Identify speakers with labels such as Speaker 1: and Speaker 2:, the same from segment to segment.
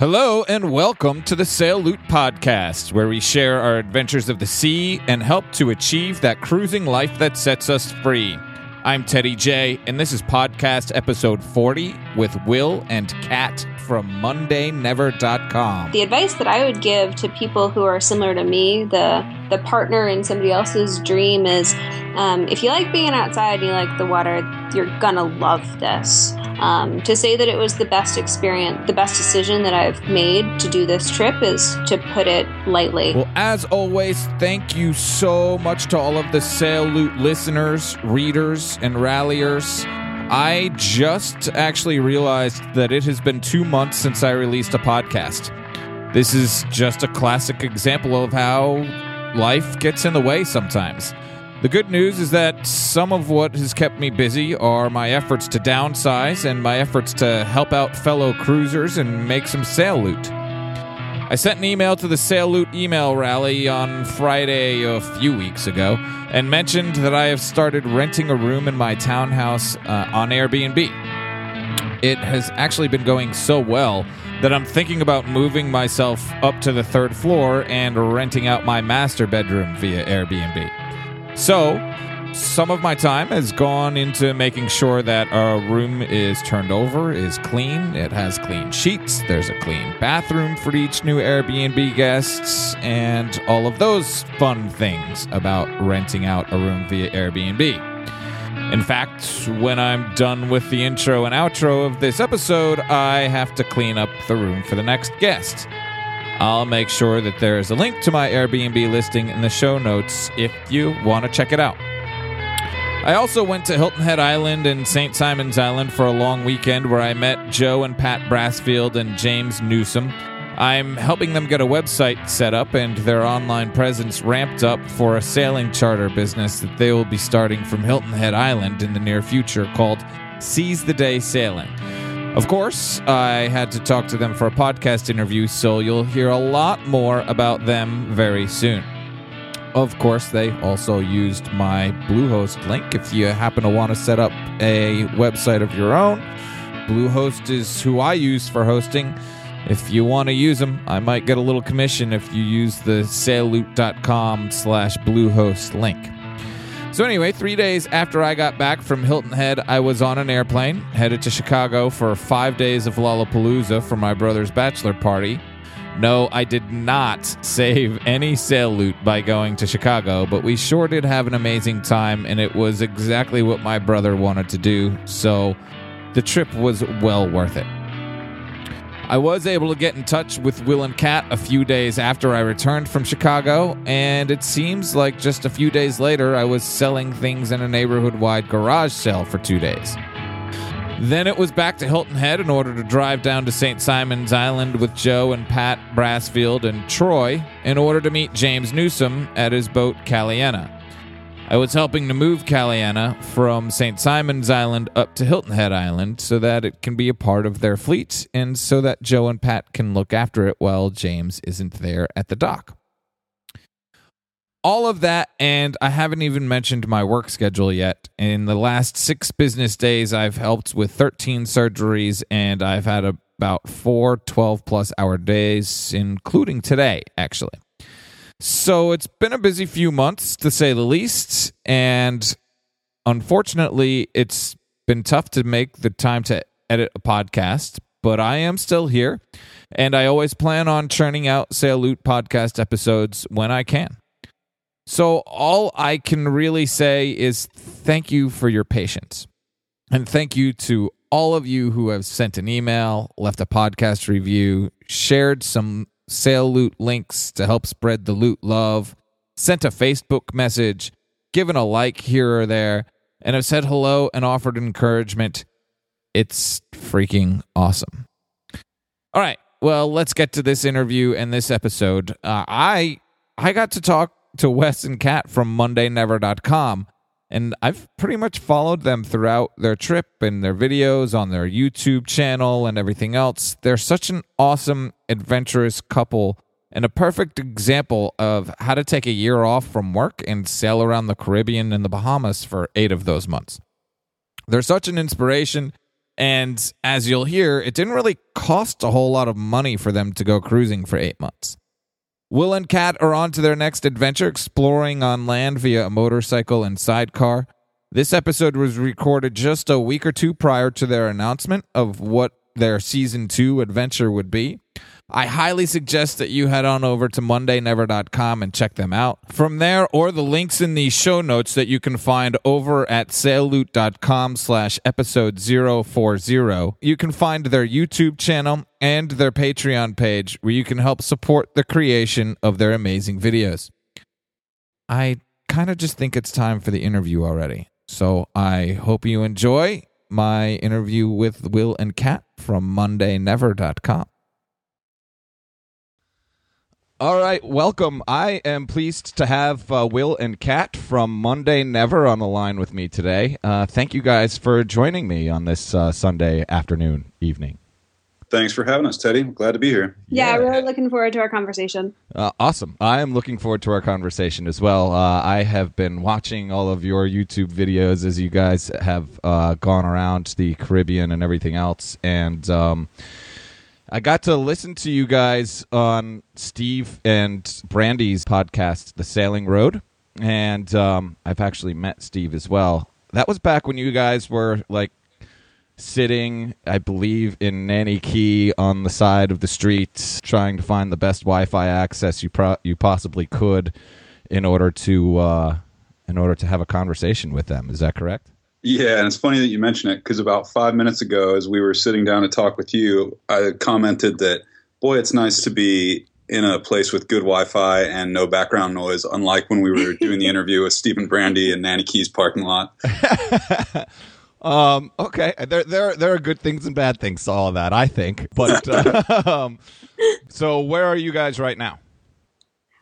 Speaker 1: Hello and welcome to the Sail Loot Podcast, where we share our adventures of the sea and help to achieve that cruising life that sets us free. I'm Teddy J, and this is podcast episode 40 with Will and Cat from MondayNever.com.
Speaker 2: The advice that I would give to people who are similar to me, the the partner in somebody else's dream, is um, if you like being outside and you like the water, you're gonna love this. Um, to say that it was the best experience, the best decision that I've made to do this trip is to put it lightly.
Speaker 1: Well, as always, thank you so much to all of the Sail Loot listeners, readers, and ralliers. I just actually realized that it has been two months since I released a podcast. This is just a classic example of how life gets in the way sometimes. The good news is that some of what has kept me busy are my efforts to downsize and my efforts to help out fellow cruisers and make some sail loot. I sent an email to the Loot email rally on Friday a few weeks ago and mentioned that I have started renting a room in my townhouse uh, on Airbnb. It has actually been going so well that I'm thinking about moving myself up to the third floor and renting out my master bedroom via Airbnb. So, some of my time has gone into making sure that a room is turned over, is clean, it has clean sheets, there's a clean bathroom for each new Airbnb guests, and all of those fun things about renting out a room via Airbnb. In fact, when I'm done with the intro and outro of this episode, I have to clean up the room for the next guest. I'll make sure that there is a link to my Airbnb listing in the show notes if you want to check it out. I also went to Hilton Head Island and St. Simon's Island for a long weekend where I met Joe and Pat Brassfield and James Newsom. I'm helping them get a website set up and their online presence ramped up for a sailing charter business that they will be starting from Hilton Head Island in the near future called Seize the Day Sailing. Of course, I had to talk to them for a podcast interview, so you'll hear a lot more about them very soon. Of course, they also used my Bluehost link if you happen to want to set up a website of your own. Bluehost is who I use for hosting. If you want to use them, I might get a little commission if you use the sailloot.com slash Bluehost link. So, anyway, three days after I got back from Hilton Head, I was on an airplane headed to Chicago for five days of Lollapalooza for my brother's bachelor party. No, I did not save any sail loot by going to Chicago, but we sure did have an amazing time, and it was exactly what my brother wanted to do, so the trip was well worth it. I was able to get in touch with Will and Cat a few days after I returned from Chicago, and it seems like just a few days later I was selling things in a neighborhood wide garage sale for two days. Then it was back to Hilton Head in order to drive down to St. Simon's Island with Joe and Pat Brassfield and Troy in order to meet James Newsom at his boat Caliena. I was helping to move Caliena from St. Simon's Island up to Hilton Head Island so that it can be a part of their fleet and so that Joe and Pat can look after it while James isn't there at the dock. All of that, and I haven't even mentioned my work schedule yet. In the last six business days, I've helped with 13 surgeries and I've had about four 12 plus hour days, including today, actually. So it's been a busy few months, to say the least. And unfortunately, it's been tough to make the time to edit a podcast, but I am still here. And I always plan on churning out Loot podcast episodes when I can. So all I can really say is thank you for your patience. And thank you to all of you who have sent an email, left a podcast review, shared some sail loot links to help spread the loot love, sent a Facebook message, given a like here or there, and have said hello and offered encouragement. It's freaking awesome. All right, well, let's get to this interview and this episode. Uh, I I got to talk to Wes and Cat from MondayNever.com and I've pretty much followed them throughout their trip and their videos on their YouTube channel and everything else. They're such an awesome, adventurous couple and a perfect example of how to take a year off from work and sail around the Caribbean and the Bahamas for eight of those months. They're such an inspiration, And as you'll hear, it didn't really cost a whole lot of money for them to go cruising for eight months. Will and Cat are on to their next adventure, exploring on land via a motorcycle and sidecar. This episode was recorded just a week or two prior to their announcement of what their season two adventure would be. I highly suggest that you head on over to mondaynever.com and check them out. From there, or the links in the show notes that you can find over at sailloot.com slash episode 040, you can find their YouTube channel and their Patreon page where you can help support the creation of their amazing videos. I kind of just think it's time for the interview already. So I hope you enjoy my interview with Will and Cat from mondaynever.com. All right, welcome. I am pleased to have uh, Will and Cat from Monday Never on the line with me today. Uh, thank you guys for joining me on this uh, Sunday afternoon, evening.
Speaker 3: Thanks for having us, Teddy. Glad to be here.
Speaker 2: Yeah, yeah. really looking forward to our conversation.
Speaker 1: Uh, awesome. I am looking forward to our conversation as well. Uh, I have been watching all of your YouTube videos as you guys have uh, gone around the Caribbean and everything else. And. Um, I got to listen to you guys on Steve and Brandy's podcast, The Sailing Road, and um, I've actually met Steve as well. That was back when you guys were like sitting, I believe, in Nanny Cay on the side of the street, trying to find the best Wi-Fi access you pro- you possibly could in order to uh, in order to have a conversation with them. Is that correct?
Speaker 3: Yeah, and it's funny that you mention it because about five minutes ago, as we were sitting down to talk with you, I commented that, boy, it's nice to be in a place with good Wi-Fi and no background noise, unlike when we were doing the interview with Stephen Brandy in Nanny Cay's parking lot.
Speaker 1: um, okay, there there there are good things and bad things to all of that, I think. But uh, um, so, where are you guys right now?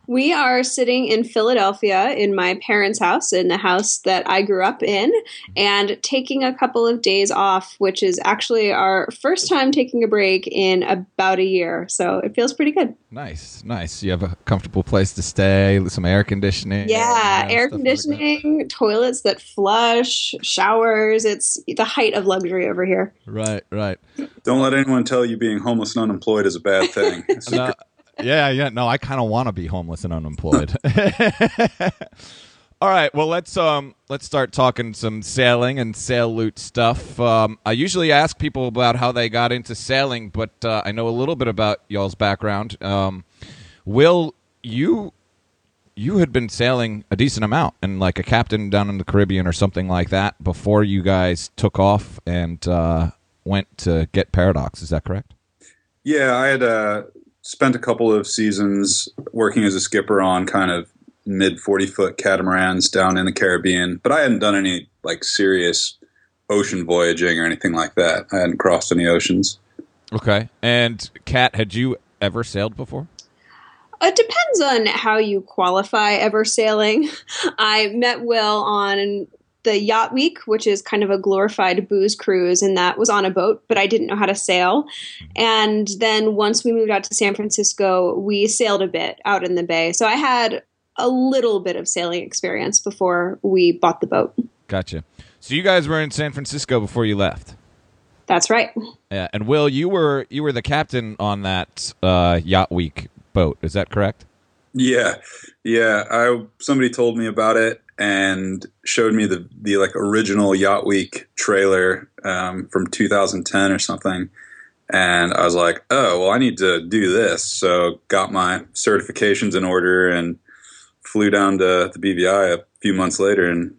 Speaker 2: We are sitting in Philadelphia in my parents' house, in the house that I grew up in, and taking a couple of days off, which is actually our first time taking a break in about a year. So it feels pretty good.
Speaker 1: Nice, nice. You have a comfortable place to stay, some air conditioning.
Speaker 2: Yeah, air conditioning, like toilets that flush, showers. It's the height of luxury over here.
Speaker 1: Right, right.
Speaker 3: Don't let anyone tell you being homeless and unemployed is a bad thing. no,
Speaker 1: yeah, yeah. No, I kind of want to be homeless and unemployed. All right, well let's um let's start talking some sailing and sail loot stuff. Um, I usually ask people about how they got into sailing, but uh, I know a little bit about y'all's background. Um, Will, you you had been sailing a decent amount and like a captain down in the Caribbean or something like that before you guys took off and uh, went to get Paradox. Is that correct?
Speaker 3: Yeah, I had uh, spent a couple of seasons working as a skipper on kind of mid 40 foot catamarans down in the Caribbean, but I hadn't done any like serious ocean voyaging or anything like that. I hadn't crossed any oceans.
Speaker 1: Okay. And Cat, had you ever sailed before?
Speaker 2: It depends on how you qualify ever sailing. I met Will on the Yacht Week, which is kind of a glorified booze cruise, and that was on a boat, but I didn't know how to sail. And then once we moved out to San Francisco, we sailed a bit out in the bay. So I had a little bit of sailing experience before we bought the boat.
Speaker 1: Gotcha. So you guys were in San Francisco before you left.
Speaker 2: That's right.
Speaker 1: Yeah, and Will, you were you were the captain on that uh, Yacht Week boat. Is that correct?
Speaker 3: Yeah, yeah. I somebody told me about it, and showed me the the like original Yacht Week trailer um, from 2010 or something, and I was like, oh well, I need to do this. So got my certifications in order and flew down to the BVI a few months later and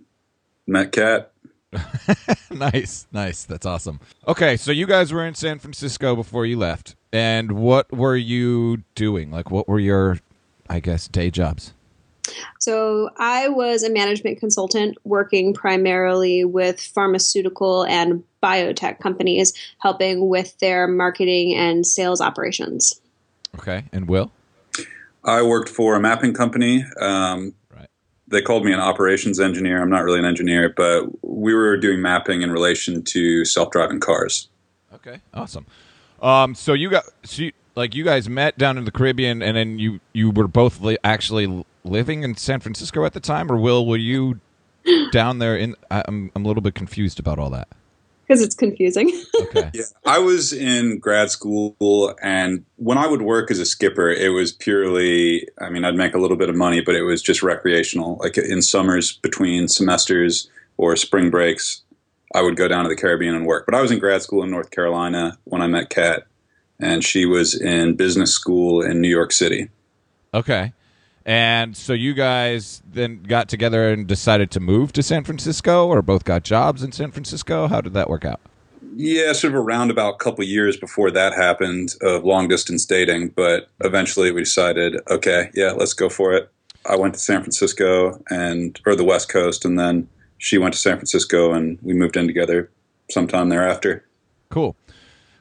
Speaker 3: met Cat.
Speaker 1: nice, nice. That's awesome. Okay, so you guys were in San Francisco before you left, and what were you doing? Like, what were your, I guess, day jobs?
Speaker 2: So I was a management consultant working primarily with pharmaceutical and biotech companies, helping with their marketing and sales operations.
Speaker 1: Okay, and Will?
Speaker 3: I worked for a mapping company. Um, right. They called me an operations engineer. I'm not really an engineer, but we were doing mapping in relation to self-driving cars.
Speaker 1: Okay, awesome. Um, so you got so you, like you guys met down in the Caribbean, and then you you were both li- actually living in San Francisco at the time, or Will, were you down there? In I'm I'm a little bit confused about all that.
Speaker 2: because it's confusing.
Speaker 1: Okay.
Speaker 3: Yeah, I was in grad school, and when I would work as a skipper, it was purely. I mean, I'd make a little bit of money, but it was just recreational. Like in summers between semesters or spring breaks, I would go down to the Caribbean and work. But I was in grad school in North Carolina when I met Cat, and she was in business school in New York City.
Speaker 1: Okay. And so you guys then got together and decided to move to San Francisco, or both got jobs in San Francisco. How did that work out?
Speaker 3: Yeah, sort of around about a roundabout couple years before that happened of long distance dating, but eventually we decided, okay, yeah, let's go for it. I went to San Francisco and or the West Coast, and then she went to San Francisco, and we moved in together sometime thereafter.
Speaker 1: Cool.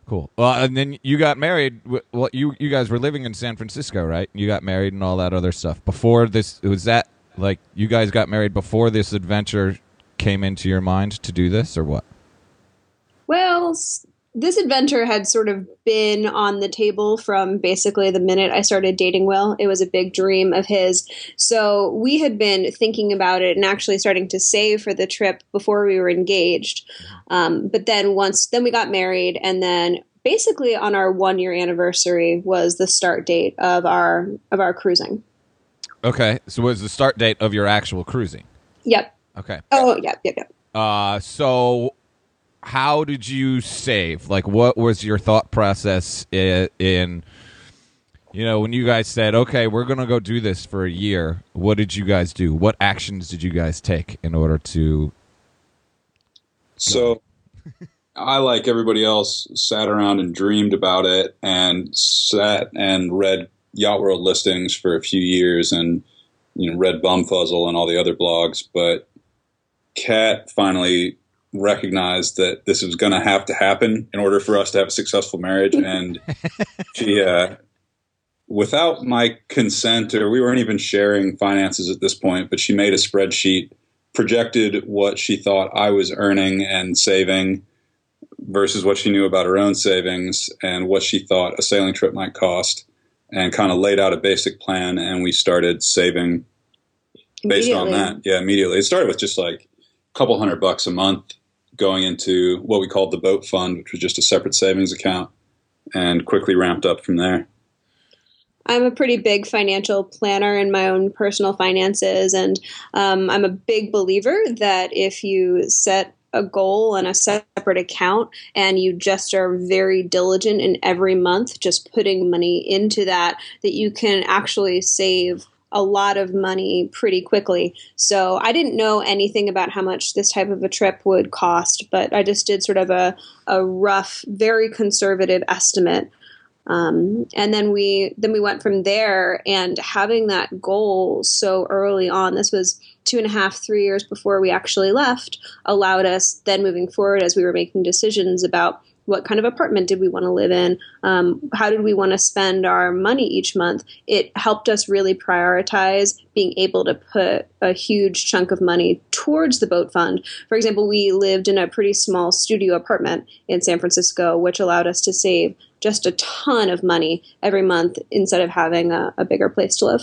Speaker 1: Cool. Well, and then you got married. Well, you you guys were living in San Francisco, right? You got married and all that other stuff. Before this, was that like you guys got married before this adventure came into your mind to do this, or what?
Speaker 2: Well, this adventure had sort of been on the table from basically the minute I started dating Will. It was a big dream of his. So we had been thinking about it and actually starting to save for the trip before we were engaged. Um, but then once, then we got married, and then basically on our one year anniversary was the start date of our of our cruising.
Speaker 1: Okay. So was the start date of your actual cruising?
Speaker 2: Yep.
Speaker 1: Okay.
Speaker 2: Oh, yep, yep, yep.
Speaker 1: Uh, so how did you save? Like, what was your thought process in, you know, when you guys said, okay, we're going to go do this for a year, what did you guys do? What actions did you guys take in order to.
Speaker 3: So I, like everybody else, sat around and dreamed about it and sat and read Yacht World listings for a few years and, you know, read Bumfuzzle and all the other blogs. But Cat finally recognized that this was going to have to happen in order for us to have a successful marriage. And she, uh, without my consent, or we weren't even sharing finances at this point, but she made a spreadsheet projected what she thought I was earning and saving versus what she knew about her own savings and what she thought a sailing trip might cost and kind of laid out a basic plan and we started saving based on that. Yeah immediately. It started with just like a couple hundred bucks a month going into what we called the boat fund which was just a separate savings account and quickly ramped up from there.
Speaker 2: I'm a pretty big financial planner in my own personal finances, and um, I'm a big believer that if you set a goal and a separate account and you just are very diligent in every month just putting money into that that you can actually save a lot of money pretty quickly. So I didn't know anything about how much this type of a trip would cost, but I just did sort of a, a rough, very conservative estimate um, and then we then we went from there and having that goal so early on this was two and a half three years before we actually left allowed us then moving forward as we were making decisions about what kind of apartment did we want to live in? Um, how did we want to spend our money each month? It helped us really prioritize being able to put a huge chunk of money towards the boat fund. For example we lived in a pretty small studio apartment in san francisco which allowed us to save just a ton of money every month instead of having a, a bigger place to live.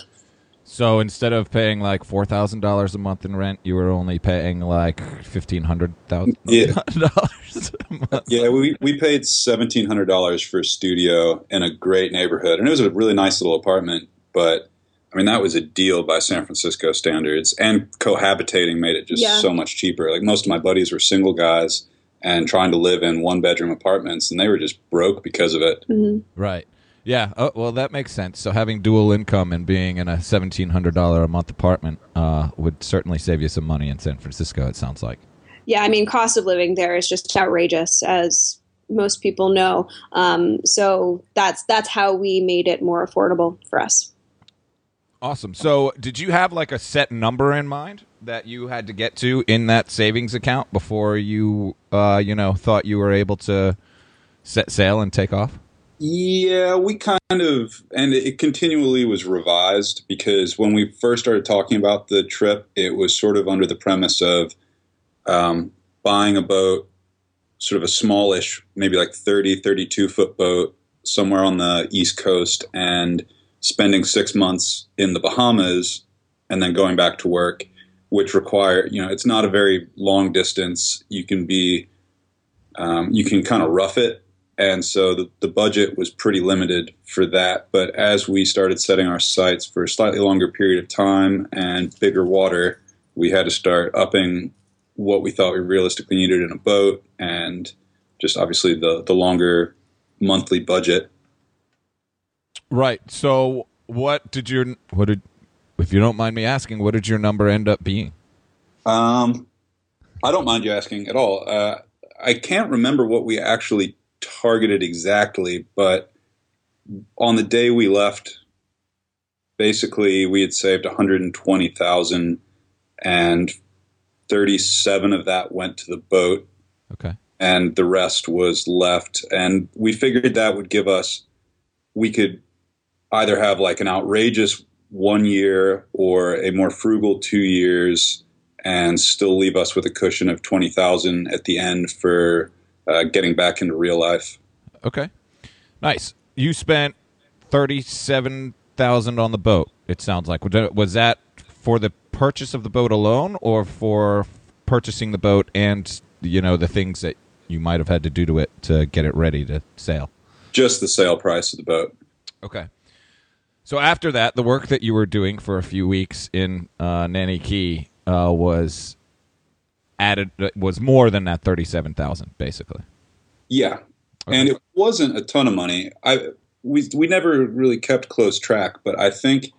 Speaker 1: So instead of paying like $4,000 a month in rent, you were only paying like $1,500
Speaker 3: Yeah.
Speaker 1: dollars a month.
Speaker 3: Yeah, we, we paid seventeen hundred dollars for a studio in a great neighborhood, and it was a really nice little apartment. But I mean, that was a deal by San Francisco standards, and cohabitating made it just
Speaker 2: Yeah.
Speaker 3: so much cheaper. Like most of my buddies were single guys and trying to live in one bedroom apartments, and they were just broke because of it.
Speaker 2: Mhm.
Speaker 1: Right. Yeah. Oh, well, that makes sense. So having dual income and being in a seventeen hundred dollar a month apartment uh, would certainly save you some money in San Francisco. It sounds like.
Speaker 2: Yeah, I mean, cost of living there is just outrageous, as most people know. Um, so that's that's how we made it more affordable for us.
Speaker 1: Awesome. So, did you have like a set number in mind that you had to get to in that savings account before you, uh, you know, thought you were able to set sail and take off?
Speaker 3: Yeah, we kind of, and it continually was revised because when we first started talking about the trip, it was sort of under the premise of um, buying a boat, sort of a smallish, maybe like 30, 32 foot boat somewhere on the East Coast and spending six months in the Bahamas and then going back to work, which require, you know, it's not a very long distance. You can be um, you can kind of rough it. And so the, the budget was pretty limited for that. But as we started setting our sights for a slightly longer period of time and bigger water, we had to start upping what we thought we realistically needed in a boat and just obviously the, the longer monthly budget.
Speaker 1: Right. So what did your what did if you don't mind me asking, what did your number end up being?
Speaker 3: Um, I don't mind you asking at all. Uh, I can't remember what we actually targeted exactly, but on the day we left, basically we had saved 120,000 and 37 of that went to the boat.
Speaker 1: Okay.
Speaker 3: And the rest was left. And we figured that would give us, we could either have like an outrageous one year or a more frugal two years and still leave us with a cushion of 20,000 at the end for uh, getting back into real life.
Speaker 1: Okay. Nice. You spent 37,000 on the boat. It sounds like was that for the purchase of the boat alone or for purchasing the boat and you know the things that you might have had to do to it to get it ready to sail?
Speaker 3: Just the sale price of the boat.
Speaker 1: Okay. So after that, the work that you were doing for a few weeks in uh, Nanny Cay uh, was added was more than that thirty seven thousand, basically.
Speaker 3: Yeah, okay. and it wasn't a ton of money. I we we never really kept close track, but I think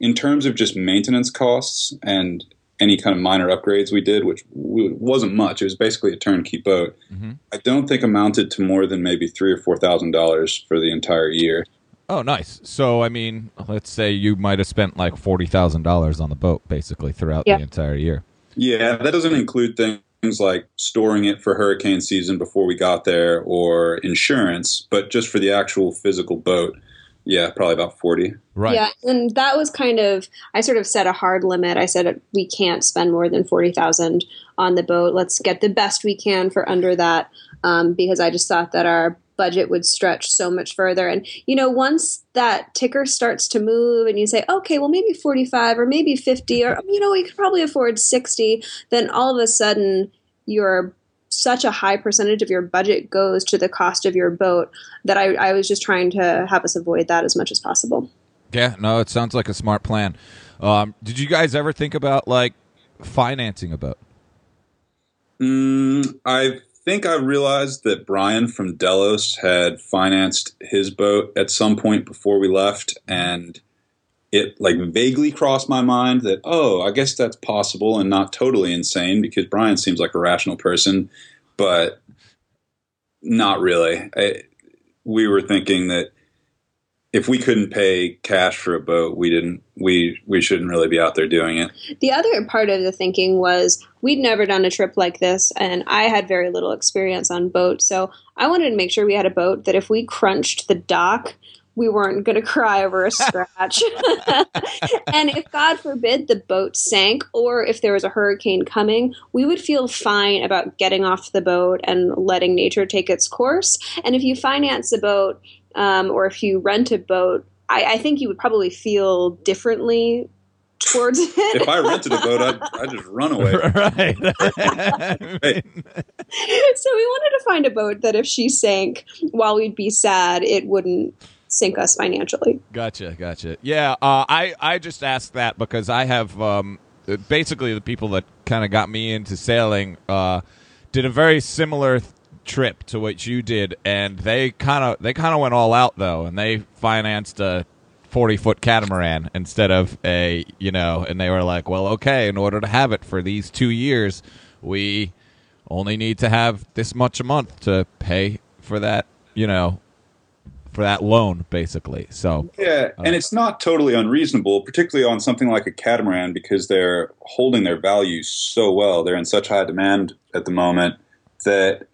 Speaker 3: in terms of just maintenance costs and any kind of minor upgrades we did, which wasn't much, it was basically a turnkey boat. Mm-hmm. I don't think amounted to more than maybe three or four thousand dollars for the entire year.
Speaker 1: Oh, nice. So, I mean, let's say you might have spent like forty thousand dollars on the boat, basically throughout yeah. the entire year.
Speaker 3: Yeah, that doesn't include things like storing it for hurricane season before we got there, or insurance, but just for the actual physical boat. Yeah, probably about 40.
Speaker 1: Right.
Speaker 2: Yeah, and that was kind of I sort of set a hard limit. I said we can't spend more than 40,000 on the boat. Let's get the best we can for under that um, because I just thought that our budget would stretch so much further. And, you know, once that ticker starts to move and you say, okay, well, maybe 45 or maybe 50 or, you know, we could probably afford 60, then all of a sudden you're such a high percentage of your budget goes to the cost of your boat that I, I was just trying to have us avoid that as much as possible.
Speaker 1: Yeah, no, it sounds like a smart plan. Um, did you guys ever think about like financing a boat?
Speaker 3: Mm, I've think I realized that Brian from Delos had financed his boat at some point before we left, and it like vaguely crossed my mind that oh, I guess that's possible and not totally insane because Brian seems like a rational person, but not really. I, we were thinking that if we couldn't pay cash for a boat, we didn't we we shouldn't really be out there doing it.
Speaker 2: The other part of the thinking was we'd never done a trip like this and I had very little experience on boats. So I wanted to make sure we had a boat that if we crunched the dock, we weren't going to cry over a scratch. and if God forbid the boat sank or if there was a hurricane coming, we would feel fine about getting off the boat and letting nature take its course. And if you finance a boat, um, or if you rent a boat, I, I, think you would probably feel differently towards it.
Speaker 3: if I rented a boat, I'd, I'd just run away.
Speaker 1: right.
Speaker 2: hey. So we wanted to find a boat that if she sank, while we'd be sad, it wouldn't sink us financially.
Speaker 1: Gotcha, gotcha. Yeah, uh, I I just asked that because I have um, basically the people that kind of got me into sailing uh, did a very similar trip to what you did, and they kind of they kind of went all out though, and they financed a forty foot catamaran instead of a you know, and they were like, well, okay, in order to have it for these two years, we only need to have this much a month to pay for that, you know, for that loan basically. So
Speaker 3: yeah, uh, and it's not totally unreasonable, particularly on something like a catamaran because they're holding their value so well. They're in such high demand at the moment that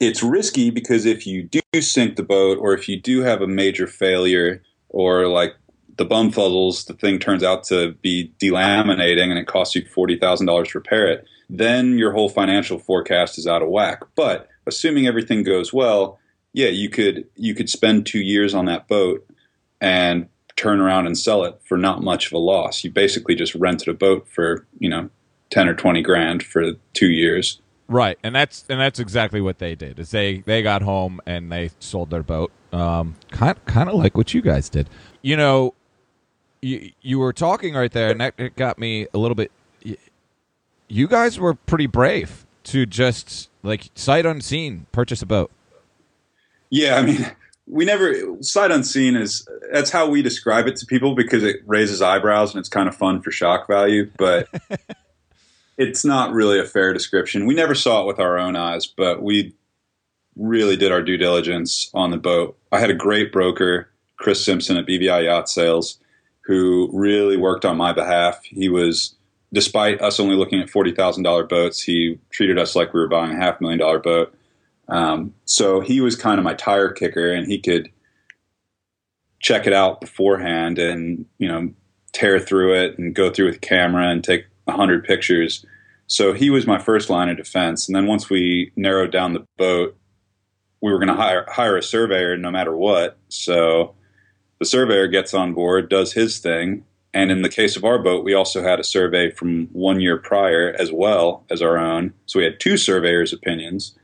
Speaker 3: it's risky because if you do sink the boat or if you do have a major failure or like the Bumfuzzles, the thing turns out to be delaminating and it costs you $40,000 to repair it, then your whole financial forecast is out of whack. But assuming everything goes well, yeah, you could you could spend 2 years on that boat and turn around and sell it for not much of a loss. You basically just rented a boat for, you know, 10 or 20 grand for 2 years.
Speaker 1: Right, and that's and that's exactly what they did. Is they they got home and they sold their boat. Um, kind kind of like what you guys did. You know, you you were talking right there, and that it got me a little bit. You guys were pretty brave to just like sight unseen purchase a boat.
Speaker 3: Yeah, I mean, we never sight unseen is that's how we describe it to people because it raises eyebrows and it's kind of fun for shock value, but it's not really a fair description. We never saw it with our own eyes, but we really did our due diligence on the boat. I had a great broker, Chris Simpson at BVI Yacht Sales, who really worked on my behalf. He was, despite us only looking at forty thousand dollar boats, he treated us like we were buying a half million dollar boat. Um, so he was kind of my tire kicker, and he could check it out beforehand and you know tear through it and go through with camera and take hundred pictures. So he was my first line of defense. And then once we narrowed down the boat, we were going to hire hire a surveyor no matter what. So the surveyor gets on board, does his thing, and in the case of our boat, we also had a survey from one year prior as well as our own. So we had two surveyors' opinions.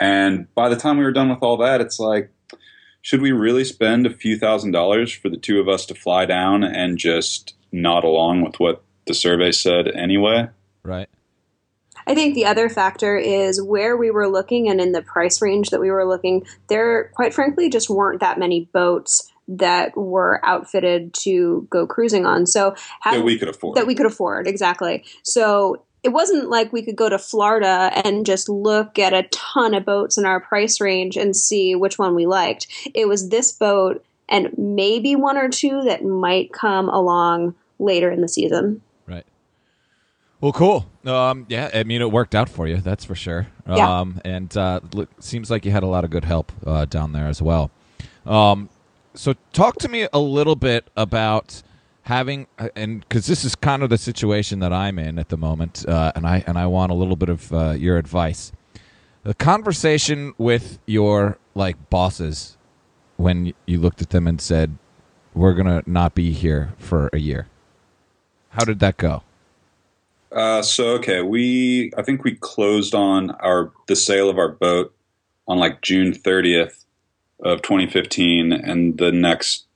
Speaker 3: And by the time we were done with all that, it's like, should we really spend a few thousand dollars for the two of us to fly down and just nod along with what the survey said anyway?
Speaker 1: Right.
Speaker 2: I think the other factor is where we were looking and in the price range that we were looking, there, quite frankly, just weren't that many boats that were outfitted to go cruising on. So
Speaker 3: that we could afford.
Speaker 2: That we could afford, exactly. So it wasn't like we could go to Florida and just look at a ton of boats in our price range and see which one we liked. It was this boat and maybe one or two that might come along later in the season.
Speaker 1: Well, cool. Um, yeah, I mean, it worked out for you, that's for sure.
Speaker 2: Yeah.
Speaker 1: Um, and uh, look, seems like you had a lot of good help uh, down there as well. Um, so, talk to me a little bit about having uh, and because this is kind of the situation that I'm in at the moment, uh, and I and I want a little bit of uh, your advice. The conversation with your like bosses when you looked at them and said, "We're gonna not be here for a year." How did that go?
Speaker 3: Uh, so okay, we I think we closed on our the sale of our boat on like June 30th of 2015, and the next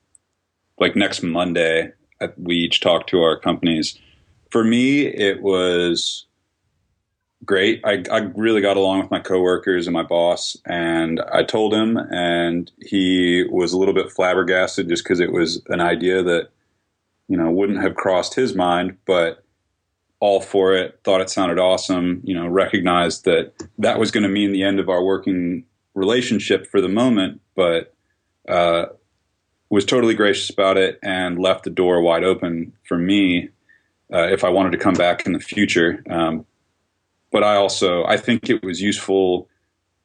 Speaker 3: like next Monday we each talked to our companies. For me, it was great. I, I really got along with my coworkers and my boss, and I told him, and he was a little bit flabbergasted just because it was an idea that you know wouldn't have crossed his mind, but all for it. Thought it sounded awesome. You know, recognized that that was going to mean the end of our working relationship for the moment, but uh, was totally gracious about it and left the door wide open for me uh, if I wanted to come back in the future. Um, but I also I think it was useful,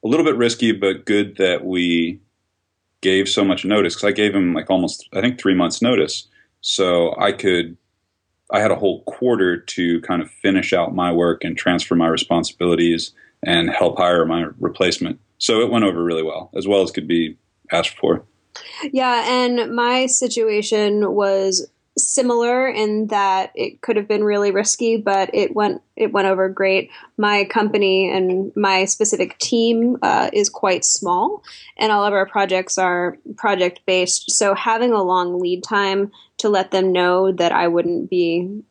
Speaker 3: a little bit risky, but good that we gave so much notice because I gave him like almost I think three months notice, so I could. I had a whole quarter to kind of finish out my work and transfer my responsibilities and help hire my replacement. So it went over really well, as well as could be asked for.
Speaker 2: Yeah, and my situation was similar in that it could have been really risky, but it went it went over great. My company and my specific team uh, is quite small, and all of our projects are project based. So having a long lead time to let them know that I wouldn't be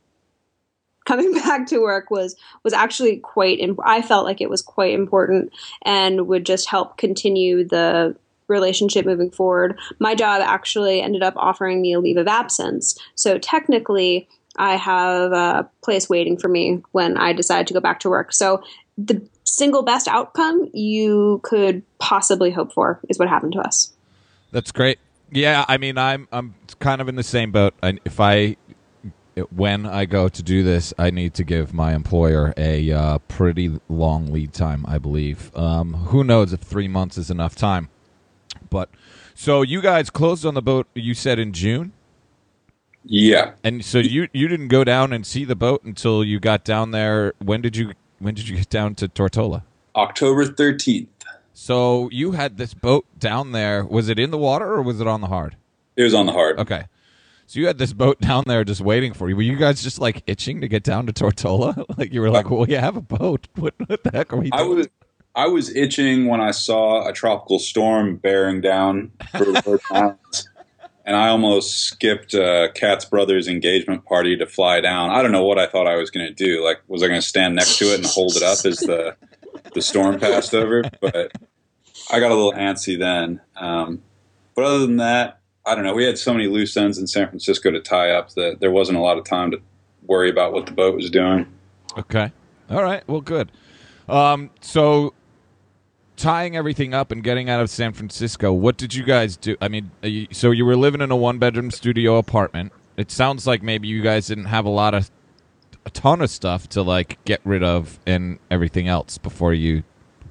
Speaker 2: coming back to work was was actually quite. Imp- I felt like it was quite important and would just help continue the relationship moving forward. My job actually ended up offering me a leave of absence. So technically, I have a place waiting for me when I decide to go back to work. So the single best outcome you could possibly hope for is what happened to us.
Speaker 1: That's great. Yeah, I mean, I'm I'm kind of in the same boat. I, if I when I go to do this, I need to give my employer a uh, pretty long lead time. I believe. Um, who knows if three months is enough time? But so you guys closed on the boat. You said in June.
Speaker 3: Yeah.
Speaker 1: And so you you didn't go down and see the boat until you got down there. When did you when did you get down to Tortola?
Speaker 3: October thirteenth.
Speaker 1: So you had this boat down there. Was it in the water or was it on the hard?
Speaker 3: It was on the hard.
Speaker 1: Okay. So you had this boat down there just waiting for you. Were you guys just like itching to get down to Tortola? like you were like, uh, well, you have a boat. What, what the heck are we doing?
Speaker 3: I was I was itching when I saw a tropical storm bearing down Virgin Islands, and I almost skipped uh, Cat's brother's engagement party to fly down. I don't know what I thought I was going to do. Like, was I going to stand next to it and hold it up as the the storm passed over? But I got a little antsy then. Um, but other than that, I don't know. We had so many loose ends in San Francisco to tie up that there wasn't a lot of time to worry about what the boat was doing.
Speaker 1: Okay. All right. Well, good. Um, so tying everything up and getting out of San Francisco, what did you guys do? I mean, so you were living in a one bedroom studio apartment. It sounds like maybe you guys didn't have a lot of a ton of stuff to like get rid of and everything else before you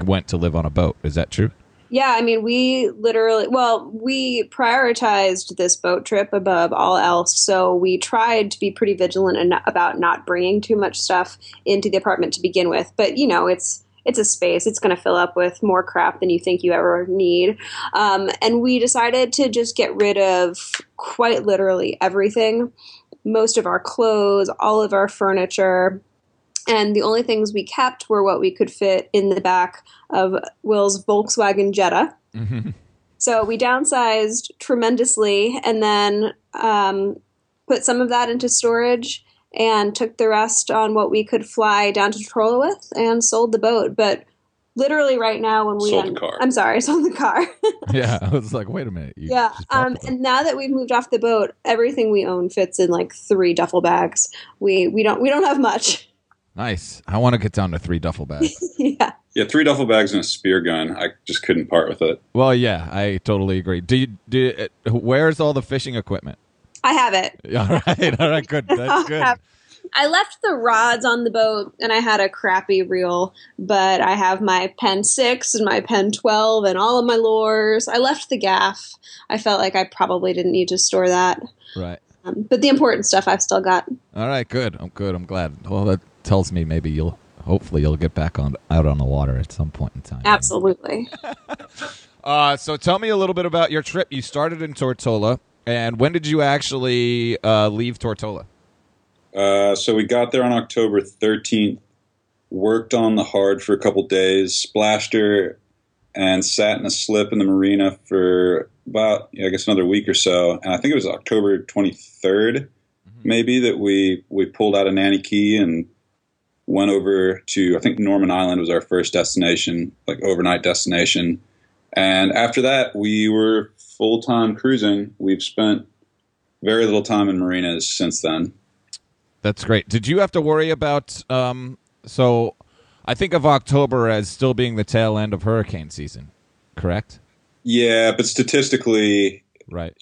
Speaker 1: went to live on a boat. Is that true?
Speaker 2: Yeah, I mean, we literally, well, we prioritized this boat trip above all else. So we tried to be pretty vigilant about not bringing too much stuff into the apartment to begin with. But, you know, it's, it's a space. It's going to fill up with more crap than you think you ever need. Um, and we decided to just get rid of quite literally everything most of our clothes, all of our furniture. And the only things we kept were what we could fit in the back of Will's Volkswagen Jetta.
Speaker 1: Mm-hmm.
Speaker 2: So we downsized tremendously and then um, put some of that into storage and took the rest on what we could fly down to Tortola with and sold the boat. But literally right now when we
Speaker 3: Sold the car.
Speaker 2: I'm sorry, sold the car.
Speaker 1: yeah. I was like, wait a minute. You
Speaker 2: yeah. Um, and now that we've moved off the boat, everything we own fits in like three duffel bags. We we don't we don't have much.
Speaker 1: nice. I want to get down to three duffel bags.
Speaker 2: yeah.
Speaker 3: Yeah, three duffel bags and a spear gun. I just couldn't part with it.
Speaker 1: well, yeah, I totally agree. Do you, do you, uh, where's all the fishing equipment?
Speaker 2: I have it.
Speaker 1: All right. All right. Good. That's good.
Speaker 2: I left the rods on the boat and I had a crappy reel, but I have my Penn 6 and my Penn 12 and all of my lures. I left the gaff. I felt like I probably didn't need to store that.
Speaker 1: Right.
Speaker 2: Um, but the important stuff I've still got.
Speaker 1: All right, good. I'm good. I'm glad. Well, that tells me maybe you'll hopefully you'll get back on out on the water at some point in time.
Speaker 2: Absolutely.
Speaker 1: Uh, so tell me a little bit about your trip. You started in Tortola, and when did you actually uh, leave Tortola?
Speaker 3: Uh, so we got there on October 13th, worked on the hard for a couple days, splashed her, and sat in a slip in the marina for about, I guess, another week or so. And I think it was October 23rd, maybe, that we, we pulled out of Nanny Cay and went over to, I think Norman Island was our first destination, like overnight destination. And after that, we were full time cruising. We've spent very little time in marinas since then.
Speaker 1: That's great. Did you have to worry about? Um, so, I think of October as still being the tail end of hurricane season, correct?
Speaker 3: Yeah, but statistically,
Speaker 1: Right.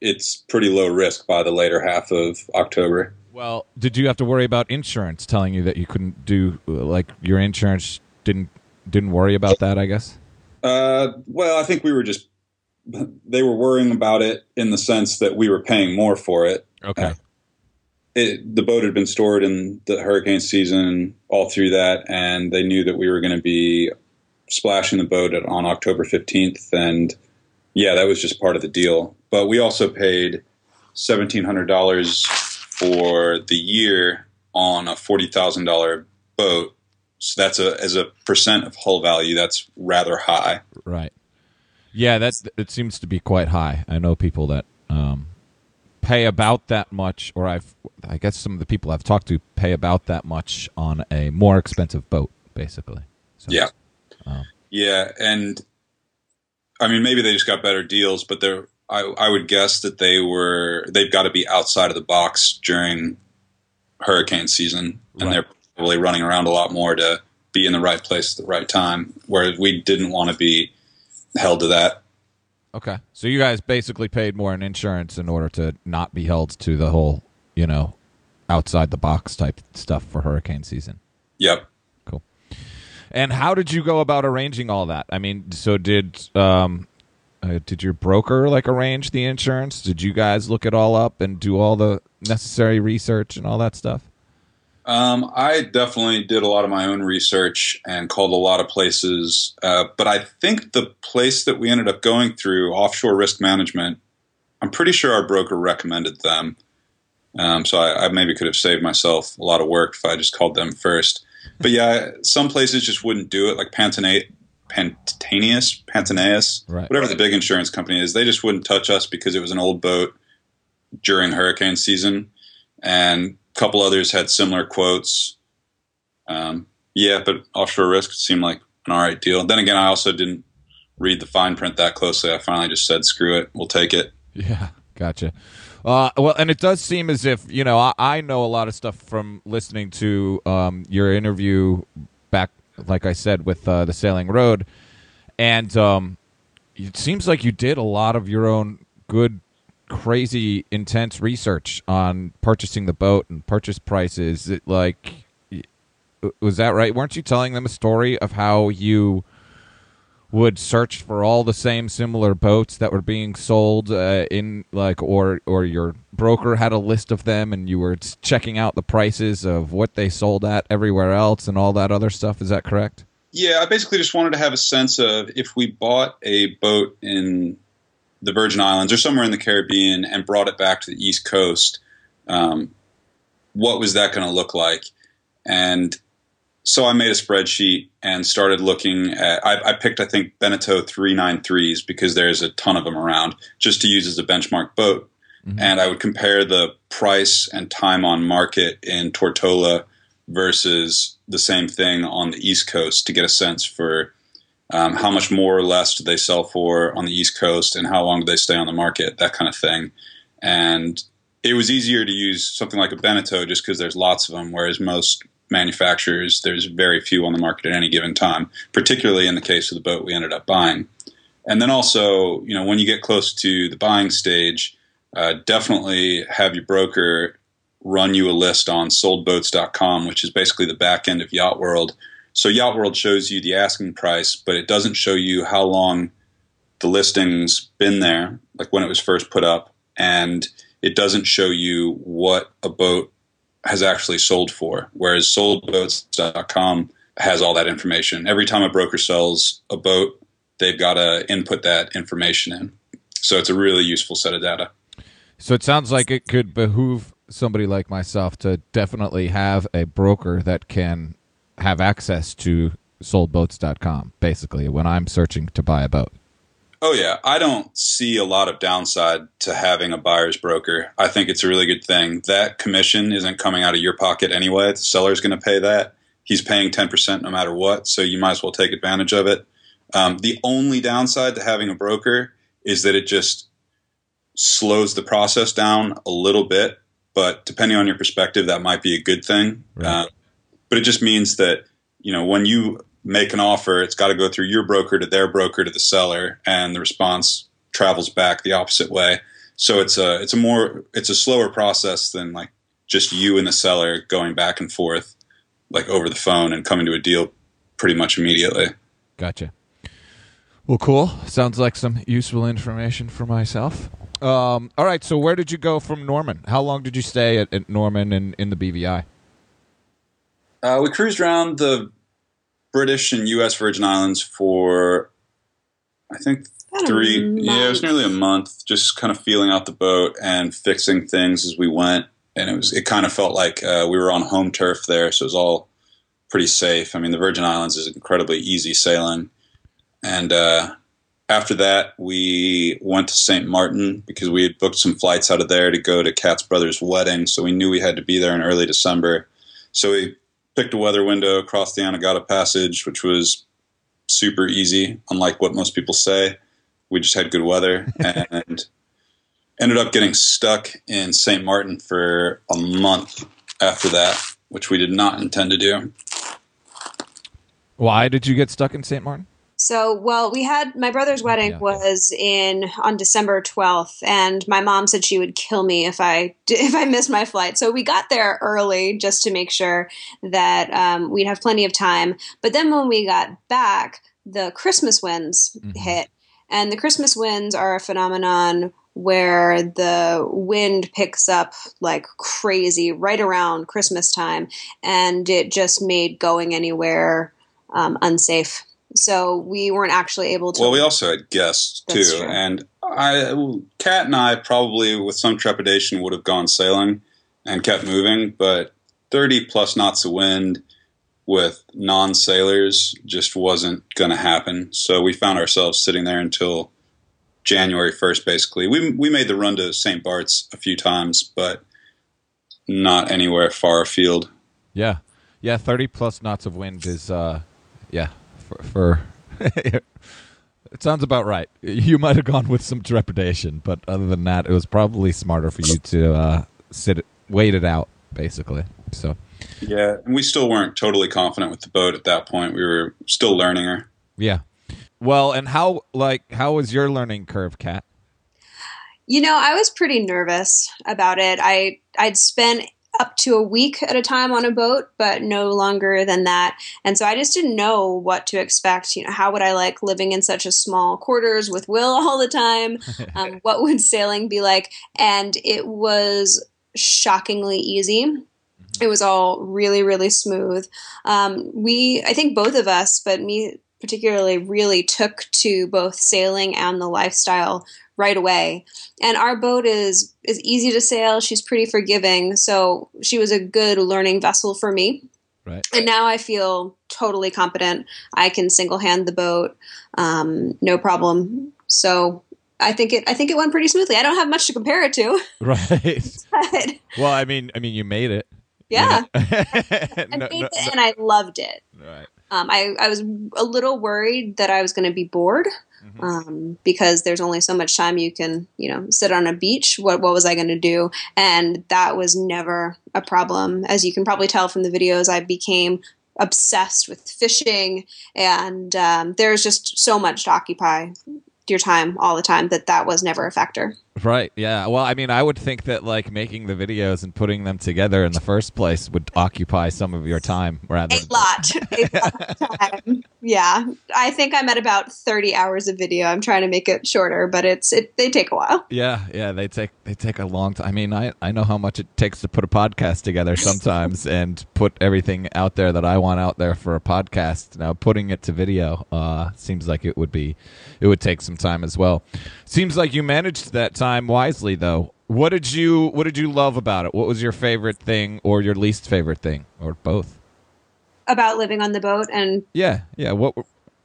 Speaker 3: it's pretty low risk by the later half of October.
Speaker 1: Well, did you have to worry about insurance telling you that you couldn't do like your insurance didn't didn't worry about that? I guess.
Speaker 3: Uh, well, I think we were just they were worrying about it in the sense that we were paying more for it.
Speaker 1: Okay.
Speaker 3: it the boat had been stored in the hurricane season all through that, and they knew that we were going to be splashing the boat at, on October 15th. And yeah, that was just part of the deal. But we also paid $1,700 for the year on a $40,000 boat. So that's a as a percent of hull value. That's rather high.
Speaker 1: Right. Yeah, that it seems to be quite high. I know people that um, pay about that much, or I've I guess some of the people I've talked to pay about that much on a more expensive boat, basically. So,
Speaker 3: Yeah.
Speaker 1: Um,
Speaker 3: Yeah, and I mean maybe they just got better deals, but they're I, I would guess that they were they've got to be outside of the box during hurricane season, and
Speaker 1: Right.
Speaker 3: they're probably running around a lot more to be in the right place at the right time. Whereas we didn't want to be held to that.
Speaker 1: Okay. So you guys basically paid more in insurance in order to not be held to the whole, you know, outside the box type stuff for hurricane season.
Speaker 3: Yep.
Speaker 1: Cool. And how did you go about arranging all that? I mean, so did um uh, did your broker like arrange the insurance? Did you guys look it all up and do all the necessary research and all that stuff?
Speaker 3: Um, I definitely did a lot of my own research and called a lot of places. Uh, but I think the place that we ended up going through, offshore risk management, I'm pretty sure our broker recommended them. Um, so I, I, maybe could have saved myself a lot of work if I just called them first. But yeah, some places just wouldn't do it, like Pantane- Pantaenius, Pantaenius, right. whatever the big insurance company is. They just wouldn't touch us because it was an old boat during hurricane season, and a couple others had similar quotes. Um, yeah, but offshore risk seemed like an all right deal. Then again, I also didn't read the fine print that closely. I finally just said, "Screw it, we'll take it."
Speaker 1: Yeah, gotcha. Uh, well, and it does seem as if you know I, I know a lot of stuff from listening to um, your interview back, like I said, with uh, the Sailing Road, and um, it seems like you did a lot of your own good, crazy, intense research on purchasing the boat and purchase prices. It, like, was that right? Weren't you telling them a story of how you? would search for all the same similar boats that were being sold uh, in like or or your broker had a list of them and you were checking out the prices of what they sold at everywhere else and all that other stuff is that correct
Speaker 3: yeah i basically just wanted to have a sense of if we bought a boat in the virgin islands or somewhere in the caribbean and brought it back to the east coast um, what was that going to look like and so I made a spreadsheet and started looking at. I, I, picked, I think, Beneteau 393s because there's a ton of them around, just to use as a benchmark boat. Mm-hmm. And I would compare the price and time on market in Tortola versus the same thing on the East Coast to get a sense for um, how much more or less do they sell for on the East Coast and how long do they stay on the market, that kind of thing. And it was easier to use something like a Beneteau just because there's lots of them, whereas most manufacturers, there's very few on the market at any given time, particularly in the case of the boat we ended up buying. And then also, you know, when you get close to the buying stage, uh, definitely have your broker run you a list on soldboats.com, which is basically the back end of Yacht World. So Yacht World shows you the asking price, but it doesn't show you how long the listing's been there, like when it was first put up, and it doesn't show you what a boat has actually sold for, whereas soldboats.com has all that information. Every time a broker sells a boat, they've got to input that information in. So it's a really useful set of data.
Speaker 1: So it sounds like it could behoove somebody like myself to definitely have a broker that can have access to soldboats.com basically when I'm searching to buy a boat.
Speaker 3: Oh yeah, I don't see a lot of downside to having a buyer's broker. I think it's a really good thing. That commission isn't coming out of your pocket anyway. The seller's going to pay that. He's paying 10% no matter what, so you might as well take advantage of it. Um, the only downside to having a broker is that it just slows the process down a little bit, but depending on your perspective, that might be a good thing. Right. Uh, but it just means that, you know, when you make an offer, it's got to go through your broker to their broker to the seller, and the response travels back the opposite way. So it's a it's a more it's a slower process than like just you and the seller going back and forth like over the phone and coming to a deal pretty much immediately.
Speaker 1: Gotcha. Well, cool. Sounds like some useful information for myself. Um, all right. So, where did you go from Norman? How long did you stay at, at Norman and in the BVI?
Speaker 3: Uh, we cruised around the British and U.S. Virgin Islands for I think three. Yeah, it was nearly a month, just kind of feeling out the boat and fixing things as we went. And it was it kind of felt like uh, we were on home turf there, so it was all pretty safe. I mean, the Virgin Islands is incredibly easy sailing, and uh, after that, we went to St. Martin because we had booked some flights out of there to go to Cat's brother's wedding. So we knew we had to be there in early December. So we picked a weather window across the Anegada Passage, which was super easy, unlike what most people say. We just had good weather and ended up getting stuck in St. Martin for a month after that, which we did not intend to do.
Speaker 1: Why did you get stuck in St. Martin?
Speaker 2: So, well, we had my brother's wedding yeah. was in on December 12th and my mom said she would kill me if I if I missed my flight. So, we got there early just to make sure that um, we'd have plenty of time. But then when we got back, the Christmas winds mm-hmm. hit. And the Christmas winds are a phenomenon where the wind picks up like crazy right around Christmas time and it just made going anywhere um, unsafe so we weren't actually able to.
Speaker 3: Well, we also had guests too, and I Cat and I probably with some trepidation would have gone sailing and kept moving, but 30 plus knots of wind with non sailors just wasn't going to happen. So we found ourselves sitting there until January 1st, basically. We, we made the run to St. Bart's a few times, but not anywhere far afield.
Speaker 1: Yeah. Yeah. 30 plus knots of wind is, uh, yeah, for, for it sounds about right. You might have gone with some trepidation, but other than that, it was probably smarter for you to, uh, sit, wait it out, basically. So,
Speaker 3: yeah, and we still weren't totally confident with the boat at that point. We were still learning her.
Speaker 1: Yeah. Well, and how like how was your learning curve, Cat?
Speaker 2: You know, I was pretty nervous about it. I I'd spent up to a week at a time on a boat, but no longer than that. And so I just didn't know what to expect. You know, how would I like living in such a small quarters with Will all the time? Um, what would sailing be like? And it was shockingly easy. It was all really, really smooth. Um, we, I think both of us, but me particularly, really took to both sailing and the lifestyle right away. And our boat is is easy to sail. She's pretty forgiving, so she was a good learning vessel for me.
Speaker 1: Right.
Speaker 2: And now I feel totally competent. I can single hand the boat, um, no problem. So I think it. I think it went pretty smoothly. I don't have much to compare it to.
Speaker 1: Right.
Speaker 2: but
Speaker 1: well, I mean, I mean, you made it.
Speaker 2: yeah,
Speaker 1: You know?
Speaker 2: I
Speaker 1: No,
Speaker 2: made
Speaker 1: no,
Speaker 2: it and I loved it.
Speaker 1: right.
Speaker 2: Um, I, I was a little worried that I was going to be bored
Speaker 1: Mhm.
Speaker 2: um, because there's only so much time you can, you know, sit on a beach. What what was I going to do? And that was never a problem. As you can probably tell from the videos, I became obsessed with fishing, and um, there's just so much to occupy your time all the time that that was never a factor.
Speaker 1: Right. Yeah. Well, I mean, I would think that like making the videos and putting them together in the first place would occupy some of your time rather.
Speaker 2: A lot, a lot of time. Yeah, I think I'm at about 30 hours of video. I'm trying to make it shorter, but it's it. They take a while.
Speaker 1: Yeah, yeah, they take they take a long time. I mean, I I know how much it takes to put a podcast together sometimes and put everything out there that I want out there for a podcast. Now, putting it to video uh seems like it would be it would take some time as well. Seems like you managed that time wisely though. What did you what did you love about it? What was your favorite thing or your least favorite thing or both?
Speaker 2: About living on the boat and
Speaker 1: Yeah, yeah, what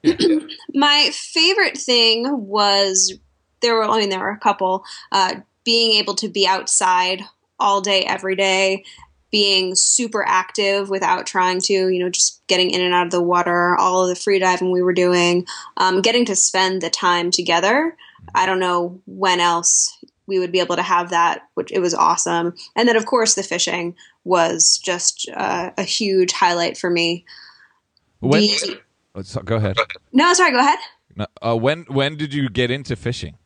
Speaker 2: my favorite thing was there were I mean there were a couple uh, being able to be outside all day every day being super active without trying to you know just getting in and out of the water all of the free diving we were doing um, getting to spend the time together I don't know when else we would be able to have that which it was awesome and then of course the fishing was just uh, a huge highlight for me
Speaker 1: when
Speaker 2: The-
Speaker 1: oh, go ahead.
Speaker 2: no sorry go ahead
Speaker 1: No, Uh, when when did you get into fishing?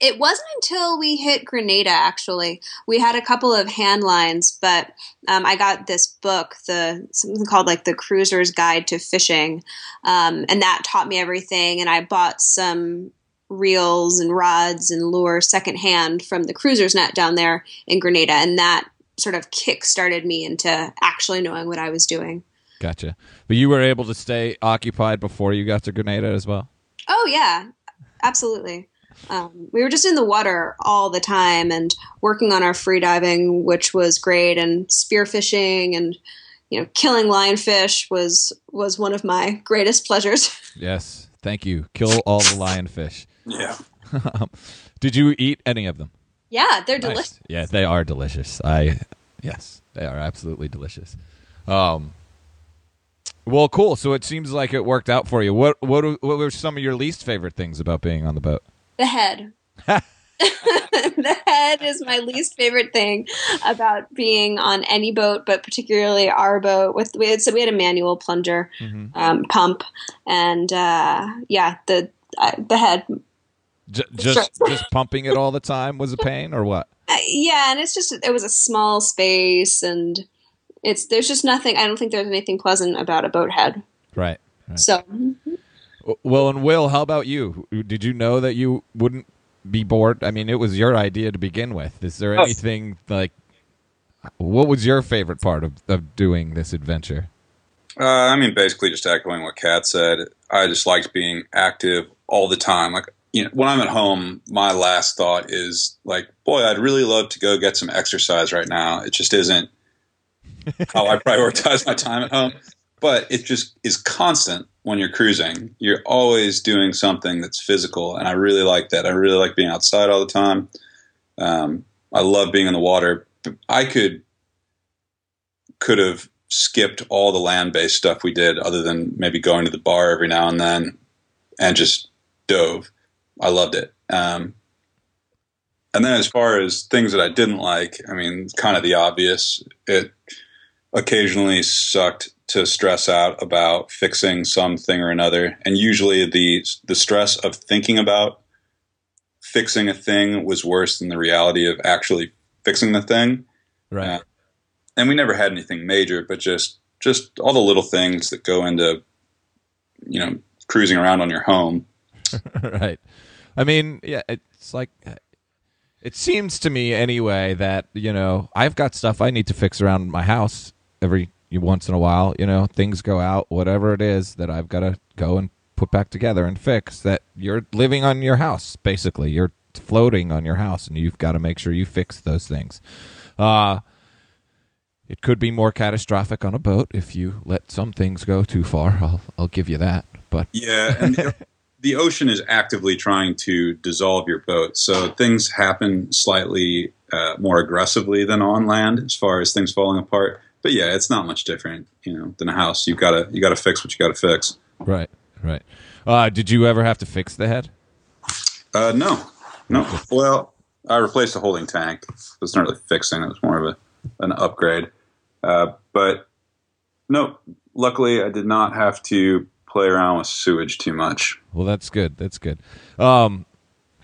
Speaker 2: It wasn't until we hit Grenada, actually. We had a couple of hand lines, but um, I got this book, the something called like the Cruiser's Guide to Fishing, um, and that taught me everything. And I bought some reels and rods and lure secondhand from the Cruiser's Net down there in Grenada, and that sort of kick started me into actually knowing what I was doing.
Speaker 1: Gotcha. But you were able to stay occupied before you got to Grenada as well.
Speaker 2: Oh yeah, absolutely. Um, we were just in the water all the time and working on our free diving, which was great, and spearfishing and you know killing lionfish was was one of my greatest pleasures.
Speaker 1: Yes. Thank you. Kill all the lionfish.
Speaker 3: Yeah.
Speaker 1: Did you eat any of them?
Speaker 2: yeah, they're
Speaker 1: Nice.
Speaker 2: delicious.
Speaker 1: Yeah, they are delicious. I yes, they are absolutely delicious. Um well, cool. So it seems like it worked out for you. What what what were some of your least favorite things about being on the boat?
Speaker 2: The head. the head is my least favorite thing about being on any boat, but particularly our boat. With we had, so we had a manual plunger
Speaker 1: Mhm.
Speaker 2: um, pump, and uh, yeah, the uh, the head
Speaker 1: J- just just pumping it all the time was a pain or what?
Speaker 2: Uh, yeah, and it's just it was a small space, and it's there's just nothing. I don't think there's anything pleasant about a boat head.
Speaker 1: Right. right.
Speaker 2: So
Speaker 1: Well, and Will, how about you? Did you know that you wouldn't be bored? I mean, it was your idea to begin with. Is there
Speaker 3: Oh.
Speaker 1: anything like what was your favorite part of, of doing this adventure?
Speaker 3: Uh, I mean, basically just echoing what Cat said. I just liked being active all the time. Like you know, when I'm at home, my last thought is like, boy, I'd really love to go get some exercise right now. It just isn't how I prioritize my time at home. But it just is constant when you're cruising. You're always doing something that's physical, and I really like that. I really like being outside all the time. Um, I love being in the water. I could could have skipped all the land based stuff we did, other than maybe going to the bar every now and then, and just dove. I loved it. Um, and then as far as things that I didn't like, I mean, kind of the obvious. It occasionally sucked to stress out about fixing something or another, and usually the the stress of thinking about fixing a thing was worse than the reality of actually fixing the thing.
Speaker 1: Right. Uh,
Speaker 3: and we never had anything major, but just just all the little things that go into you know cruising around on your home.
Speaker 1: right. I mean, yeah, it's like it seems to me anyway that you know I've got stuff I need to fix around my house every once in a while. You know, things go out, whatever it is that I've got to go and put back together and fix. That you're living on your house, basically. You're floating on your house, and you've got to make sure you fix those things. Uh, it could be more catastrophic on a boat if you let some things go too far. I'll I'll give you that. But
Speaker 3: yeah, and the, ocean is actively trying to dissolve your boat, so things happen slightly uh, more aggressively than on land as far as things falling apart. But yeah, it's not much different, you know, than a house. You gotta you gotta fix what you gotta fix.
Speaker 1: Right, right. Uh, did you ever have to fix the head?
Speaker 3: Uh, no, no. Well, I replaced the holding tank. It was not really fixing; it was more of a an upgrade. Uh, but no, luckily I did not have to play around with sewage too much.
Speaker 1: Well, that's good. That's good. Um,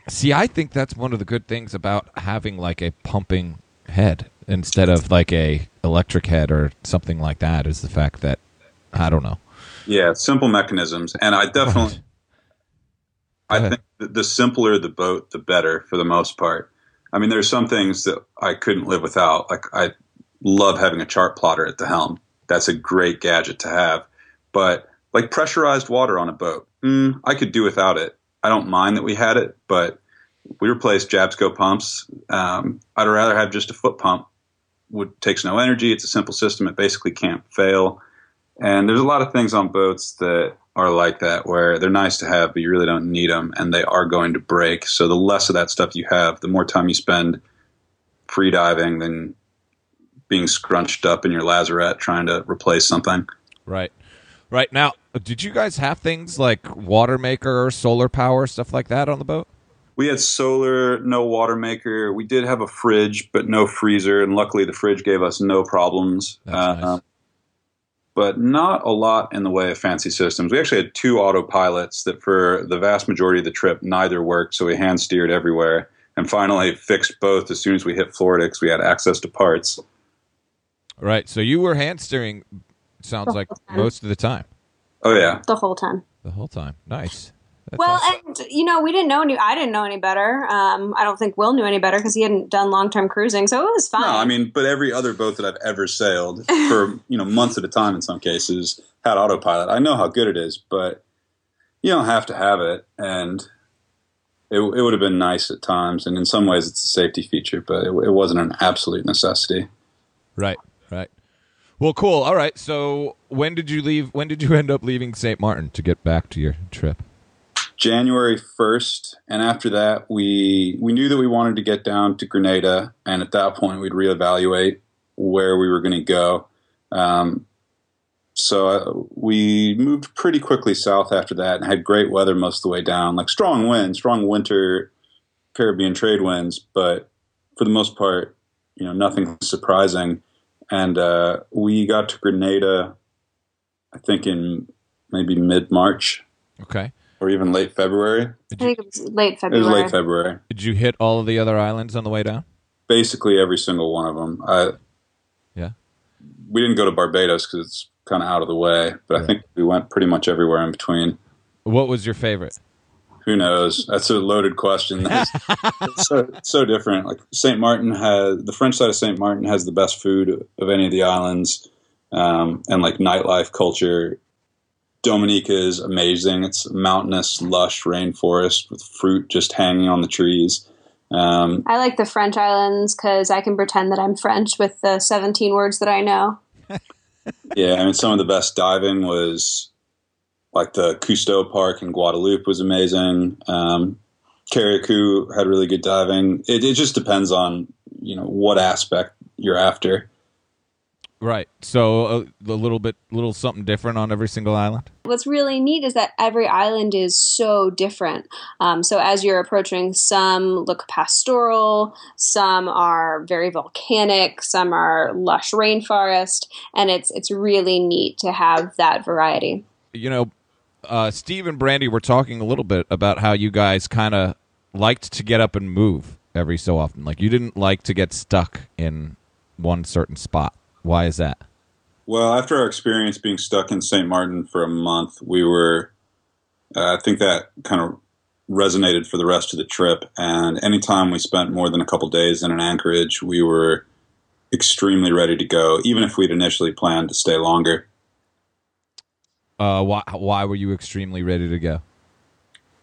Speaker 1: see, I think that's one of the good things about having like a pumping head instead of like a electric head or something like that is the fact that I don't know.
Speaker 3: Yeah, simple mechanisms, and I definitely. I think the simpler the boat, the better for the most part. I mean, there's some things that I couldn't live without. Like I love having a chart plotter at the helm. That's a great gadget to have. But like pressurized water on a boat, mm, I could do without it. I don't mind that we had it, but we replaced Jabsco pumps. Um, I'd rather have just a foot pump. Would takes no energy. It's a simple system. It basically can't fail. And there's a lot of things on boats that are like that where they're nice to have, but you really don't need them, and they are going to break. So the less of that stuff you have, the more time you spend free diving than being scrunched up in your lazarette trying to replace something.
Speaker 1: Right. Right. Now, did you guys have things like water maker, solar power, stuff like that on the boat?
Speaker 3: We had solar, no water maker. We did have a fridge, but no freezer. And luckily, the fridge gave us no problems.
Speaker 1: That's uh, nice.
Speaker 3: But not a lot in the way of fancy systems. We actually had two autopilots that, for the vast majority of the trip, neither worked. So we hand steered everywhere and finally fixed both as soon as we hit Florida because we had access to parts.
Speaker 1: Right. So you were hand steering. Sounds like most of the time.
Speaker 3: Oh yeah,
Speaker 2: the whole time.
Speaker 1: The whole time. Nice.
Speaker 2: That's well, awesome. and you know, we didn't know any. I didn't know any better. Um, I don't think Will knew any better because he hadn't done long term cruising, so it was fine.
Speaker 3: No, I mean, but every other boat that I've ever sailed for you know months at a time in some cases had autopilot. I know how good it is, but you don't have to have it, and it, it would have been nice at times. And in some ways, it's a safety feature, but it, it wasn't an absolute necessity.
Speaker 1: Right. Well, cool. All right. So, when did you leave? When did you end up leaving St. Martin to get back to your trip?
Speaker 3: January first, and after that, we we knew that we wanted to get down to Grenada, and at that point, we'd reevaluate where we were going to go. Um, so uh, we moved pretty quickly south after that, and had great weather most of the way down, like strong winds, strong winter Caribbean trade winds, but for the most part, you know, nothing surprising and uh, we got to Grenada, I think in maybe mid March.
Speaker 1: Okay.
Speaker 3: Or even late February.
Speaker 2: I think it was late February.
Speaker 3: It was late February.
Speaker 1: Did you hit all of the other islands on the way down?
Speaker 3: Basically every single one of them. I,
Speaker 1: yeah.
Speaker 3: We didn't go to Barbados because it's kind of out of the way, but I think we went pretty much everywhere in between.
Speaker 1: What was your favorite?
Speaker 3: Who knows? That's a loaded question. That's so so different. Like Saint Martin has the French side of Saint Martin has the best food of any of the islands, um, and like nightlife culture Dominica is amazing. It's mountainous, lush rainforest with fruit just hanging on the trees. Um,
Speaker 2: I like the French islands because I can pretend that I'm French with the 17 words that I know.
Speaker 3: yeah, I mean, some of the best diving was like the Cousteau Park in Guadeloupe was amazing. Um, Carriacou had really good diving. It, it just depends on you know what aspect you're after.
Speaker 1: Right. So a, uh, a, little bit, little something different on every single island.
Speaker 2: What's really neat is that every island is so different. Um, so as you're approaching, some look pastoral, some are very volcanic, some are lush rainforest, and it's it's really neat to have that variety.
Speaker 1: You know, uh, Steve and Brandy were talking a little bit about how you guys kind of liked to get up and move every so often. Like you didn't like to get stuck in one certain spot. Why is that?
Speaker 3: Well, after our experience being stuck in St. Martin for a month, we were, uh, I think that kind of resonated for the rest of the trip. And anytime we spent more than a couple days in an anchorage, we were extremely ready to go, even if we'd initially planned to stay longer.
Speaker 1: Uh, why why were you extremely ready to go?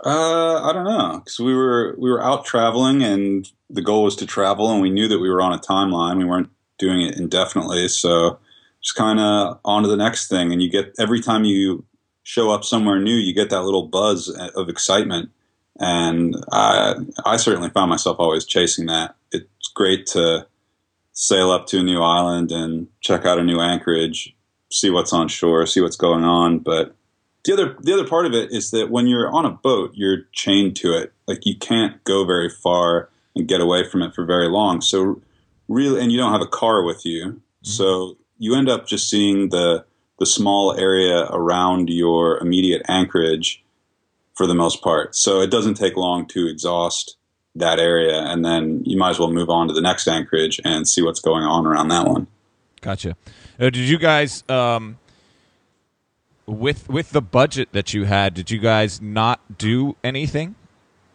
Speaker 3: Uh, I don't know, because we were we were out traveling, and the goal was to travel, and we knew that we were on a timeline. We weren't doing it indefinitely, so just kind of on to the next thing. And you get every time you show up somewhere new, you get that little buzz of excitement, and I I certainly found myself always chasing that. It's great to sail up to a new island and check out a new anchorage see what's on shore, see what's going on. But the other the other part of it is that when you're on a boat, you're chained to it. Like you can't go very far and get away from it for very long. So really, and you don't have a car with you, mm-hmm. so you end up just seeing the the small area around your immediate anchorage for the most part. So it doesn't take long to exhaust that area, and then you might as well move on to the next anchorage and see what's going on around that one.
Speaker 1: Gotcha. Uh, did you guys, um, with with the budget that you had, did you guys not do anything?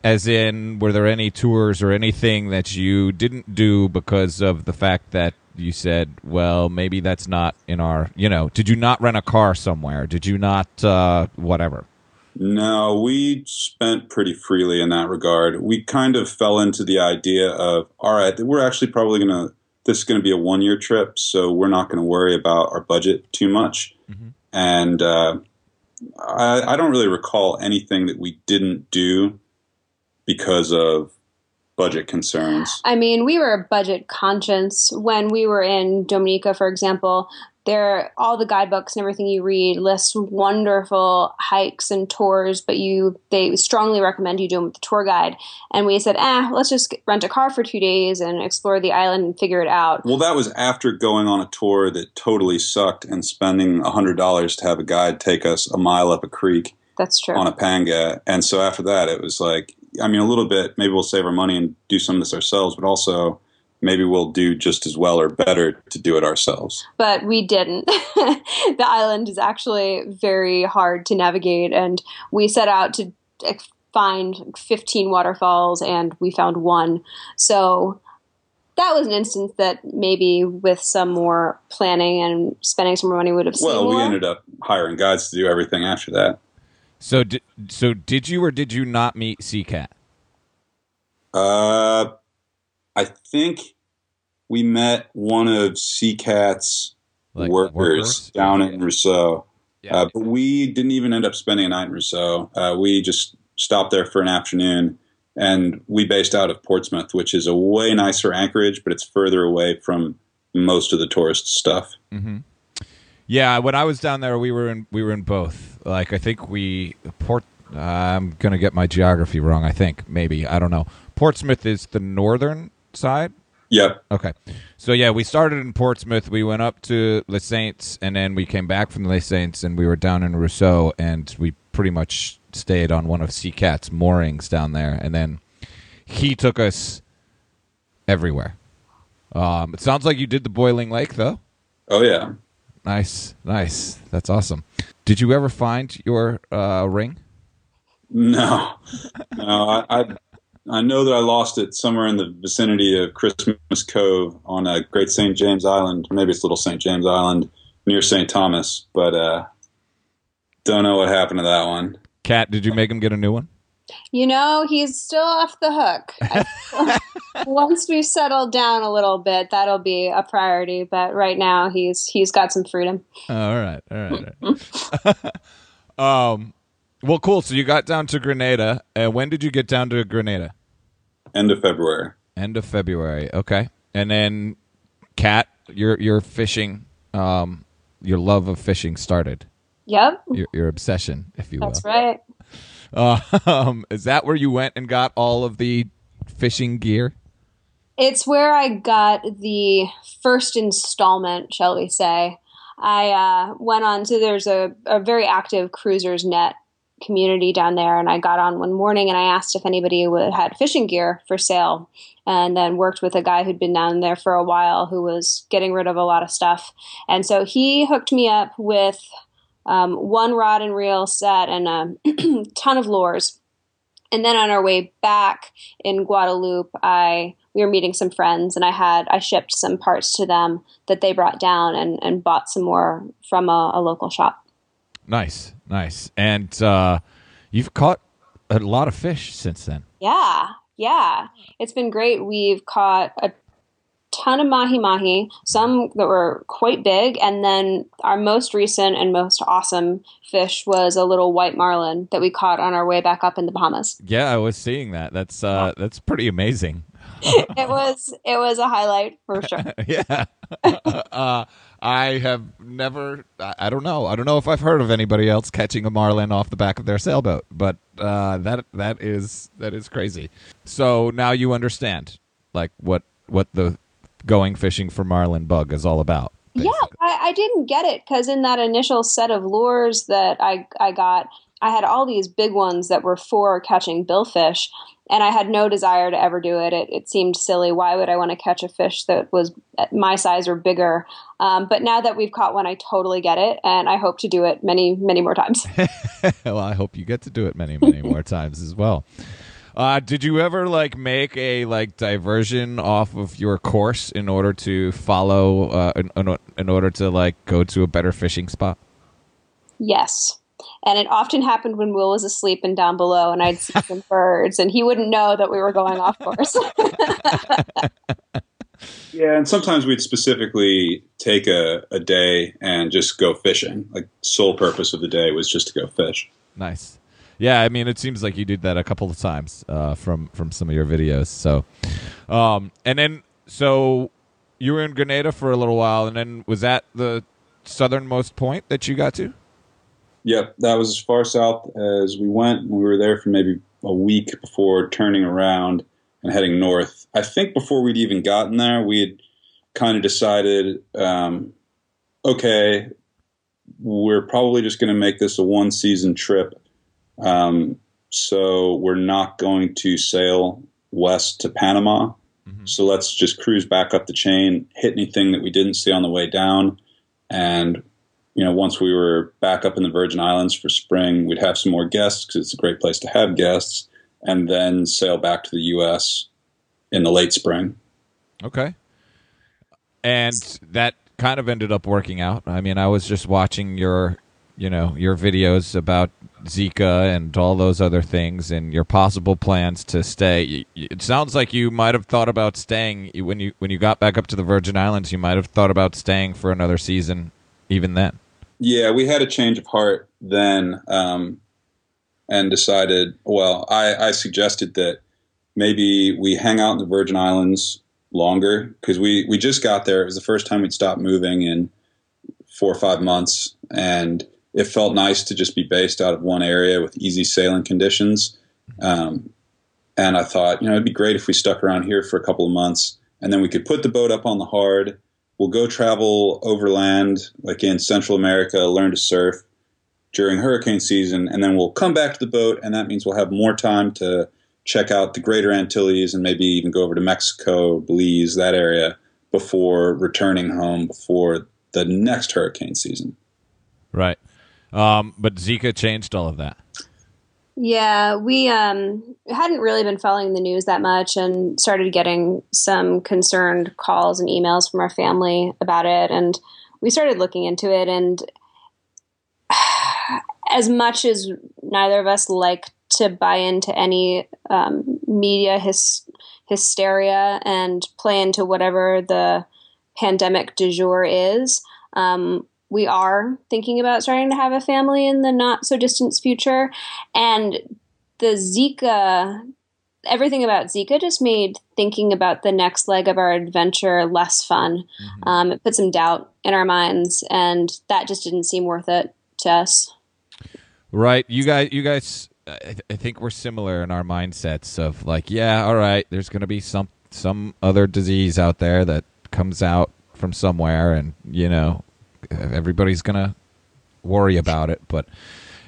Speaker 1: As in, were there any tours or anything that you didn't do because of the fact that you said, well, maybe that's not in our, you know, did you not rent a car somewhere? Did you not, uh, whatever?
Speaker 3: No, we spent pretty freely in that regard. We kind of fell into the idea of, all right, we're actually probably going to this is going to be a one year trip, so we're not going to worry about our budget too much. Mm-hmm. And uh, I, I, don't really recall anything that we didn't do because of budget concerns.
Speaker 2: I mean, we were budget conscious when we were in Dominica, for example there all the guidebooks and everything you read lists wonderful hikes and tours but you they strongly recommend you do them with the tour guide. And we said ah let's just rent a car for two days and explore the island and figure it out.
Speaker 3: Well that was after going on a tour that totally sucked and spending a hundred dollars to have a guide take us a mile up a creek
Speaker 2: that's true.
Speaker 3: on a panga. And so after that it was like i mean a little bit maybe we'll save our money and do some of this ourselves but also maybe we'll do just as well or better to do it ourselves.
Speaker 2: But we didn't. the island is actually very hard to navigate, and we set out to find 15 waterfalls, and we found one. So that was an instance that maybe with some more planning and spending some more money would have seen
Speaker 3: well we
Speaker 2: more.
Speaker 3: ended up hiring guides to do everything after that
Speaker 1: so did, so did you or did you not meet Seacat?
Speaker 3: Uh, I think we met one of Seacat's like workers, workers, down in Roseau. Yeah. Uh, but we didn't even end up spending a night in Roseau. Uh, we just stopped there for an afternoon, and we based out of Portsmouth, which is a way nicer anchorage, but it's further away from most of the tourist stuff.
Speaker 1: Mm-hmm. Yeah, when I was down there, we were in we were in both. Like I think we Port. Uh, I'm gonna get my geography wrong. I think maybe I don't know. Portsmouth is the northern side.
Speaker 3: Yep.
Speaker 1: Okay. So yeah, we started in Portsmouth. We went up to Les Saintes, and then we came back from Les Saintes, and we were down in Roseau, and we pretty much stayed on one of Seacat's moorings down there, and then he took us everywhere. Um, it sounds like you did the Boiling Lake, though.
Speaker 3: Oh yeah.
Speaker 1: Nice, nice. That's awesome. Did you ever find your uh, ring?
Speaker 3: No, no. I, I I know that I lost it somewhere in the vicinity of Christmas Cove on a Great St. James Island. Maybe it's Little St. James Island near St. Thomas, but uh, Don't know what happened to that one.
Speaker 1: Cat, did you make him get a new one?
Speaker 2: You know, he's still off the hook. Once we settle down a little bit, that'll be a priority. But right now, he's he's got some freedom.
Speaker 1: Oh, all right, all right. All right. um, well, cool. So you got down to Grenada. Uh, when did you get down to Grenada?
Speaker 3: End of February.
Speaker 1: End of February. Okay, and then Cat, your your fishing, um, your love of fishing started.
Speaker 2: Yep,
Speaker 1: Your, your obsession, if you will.
Speaker 2: that's right.
Speaker 1: Uh, um, is that where you went and got all of the fishing gear?
Speaker 2: It's where I got the first installment, shall we say. I uh, went on to there's a, a very active cruisers net community down there, and I got on one morning and I asked if anybody would, had fishing gear for sale, and then worked with a guy who'd been down there for a while who was getting rid of a lot of stuff, and so he hooked me up with um, one rod and reel set and a ton of lures. And then on our way back in Guadeloupe, I we were meeting some friends, and I had I shipped some parts to them that they brought down, and and bought some more from a, a local shop.
Speaker 1: Nice, nice. And uh, you've caught a lot of fish since then.
Speaker 2: Yeah, yeah, it's been great. We've caught a ton of mahi mahi, some that were quite big, and then our most recent and most awesome fish was a little white marlin that we caught on our way back up in the Bahamas.
Speaker 1: Yeah, I was seeing that. That's uh, that's pretty amazing.
Speaker 2: It was it was a highlight for sure.
Speaker 1: yeah. uh, I have never. I I don't know. I don't know if I've heard of anybody else catching a marlin off the back of their sailboat, but uh, that that is that is crazy. So now you understand, like what what the going fishing for marlin bug is all about.
Speaker 2: Yeah. I, I didn't get it because in that initial set of lures that I I got, I had all these big ones that were for catching billfish, and I had no desire to ever do it. It, it seemed silly. Why would I want to catch a fish that was my size or bigger? Um, but now that we've caught one, I totally get it, and I hope to do it many many more times.
Speaker 1: well, I hope you get to do it many, many more times as well. Uh, did you ever like make a like diversion off of your course in order to follow uh, in, in, in order to like go to a better fishing spot?
Speaker 2: yes. And it often happened when Will was asleep and down below, and I'd see some birds, and he wouldn't know that we were going off course.
Speaker 3: Yeah, and sometimes we'd specifically take a, a day and just go fishing. Like sole purpose of the day was just to go fish.
Speaker 1: Nice. Yeah, I mean, it seems like you did that a couple of times uh, from from some of your videos. So, um, and then so you were in Grenada for a little while, and then was that the southernmost point that you got to?
Speaker 3: Yep, that was as far south as we went. We were there for maybe a week before turning around and heading north. I think before we'd even gotten there, we had kind of decided, um, okay, we're probably just going to make this a one season trip. Um, so we're not going to sail west to Panama. So let's just cruise back up the chain, hit anything that we didn't see on the way down, and you know, once we were back up in the Virgin Islands for spring, we'd have some more guests because it's a great place to have guests, and then sail back to the U.S. in the late spring.
Speaker 1: Okay. And that kind of ended up working out. I mean, I was just watching your, you know, your videos about Zika and all those other things and your possible plans to stay. It sounds like you might have thought about staying when you when you got back up to the Virgin Islands. You might have thought about staying for another season, even then.
Speaker 3: Yeah, we had a change of heart then, um, and decided. Well, I, I suggested that maybe we hang out in the Virgin Islands longer because we we just got there. It was the first time we'd stopped moving in four or five months, and it felt nice to just be based out of one area with easy sailing conditions. Um, and I thought, you know, it'd be great if we stuck around here for a couple of months, and then we could put the boat up on the hard. We'll go travel overland, like in Central America, learn to surf during hurricane season, and then we'll come back to the boat, and that means we'll have more time to check out the Greater Antilles and maybe even go over to Mexico, Belize, that area before returning home before the next hurricane season.
Speaker 1: Right. Um, but Zika changed all of that.
Speaker 2: Yeah, we um, hadn't really been following the news that much and started getting some concerned calls and emails from our family about it. And we started looking into it. And as much as neither of us like to buy into any um, media hys- hysteria and play into whatever the pandemic du jour is. Um, we are thinking about starting to have a family in the not so distant future. And the Zika, everything about Zika just made thinking about the next leg of our adventure less fun. Mm-hmm. Um, it put some doubt in our minds, and that just didn't seem worth it to us.
Speaker 1: Right. You guys, you guys, I, th- I think we're similar in our mindsets of like, yeah, all right, there's going to be some some other disease out there that comes out from somewhere, and you know, everybody's gonna worry about it. But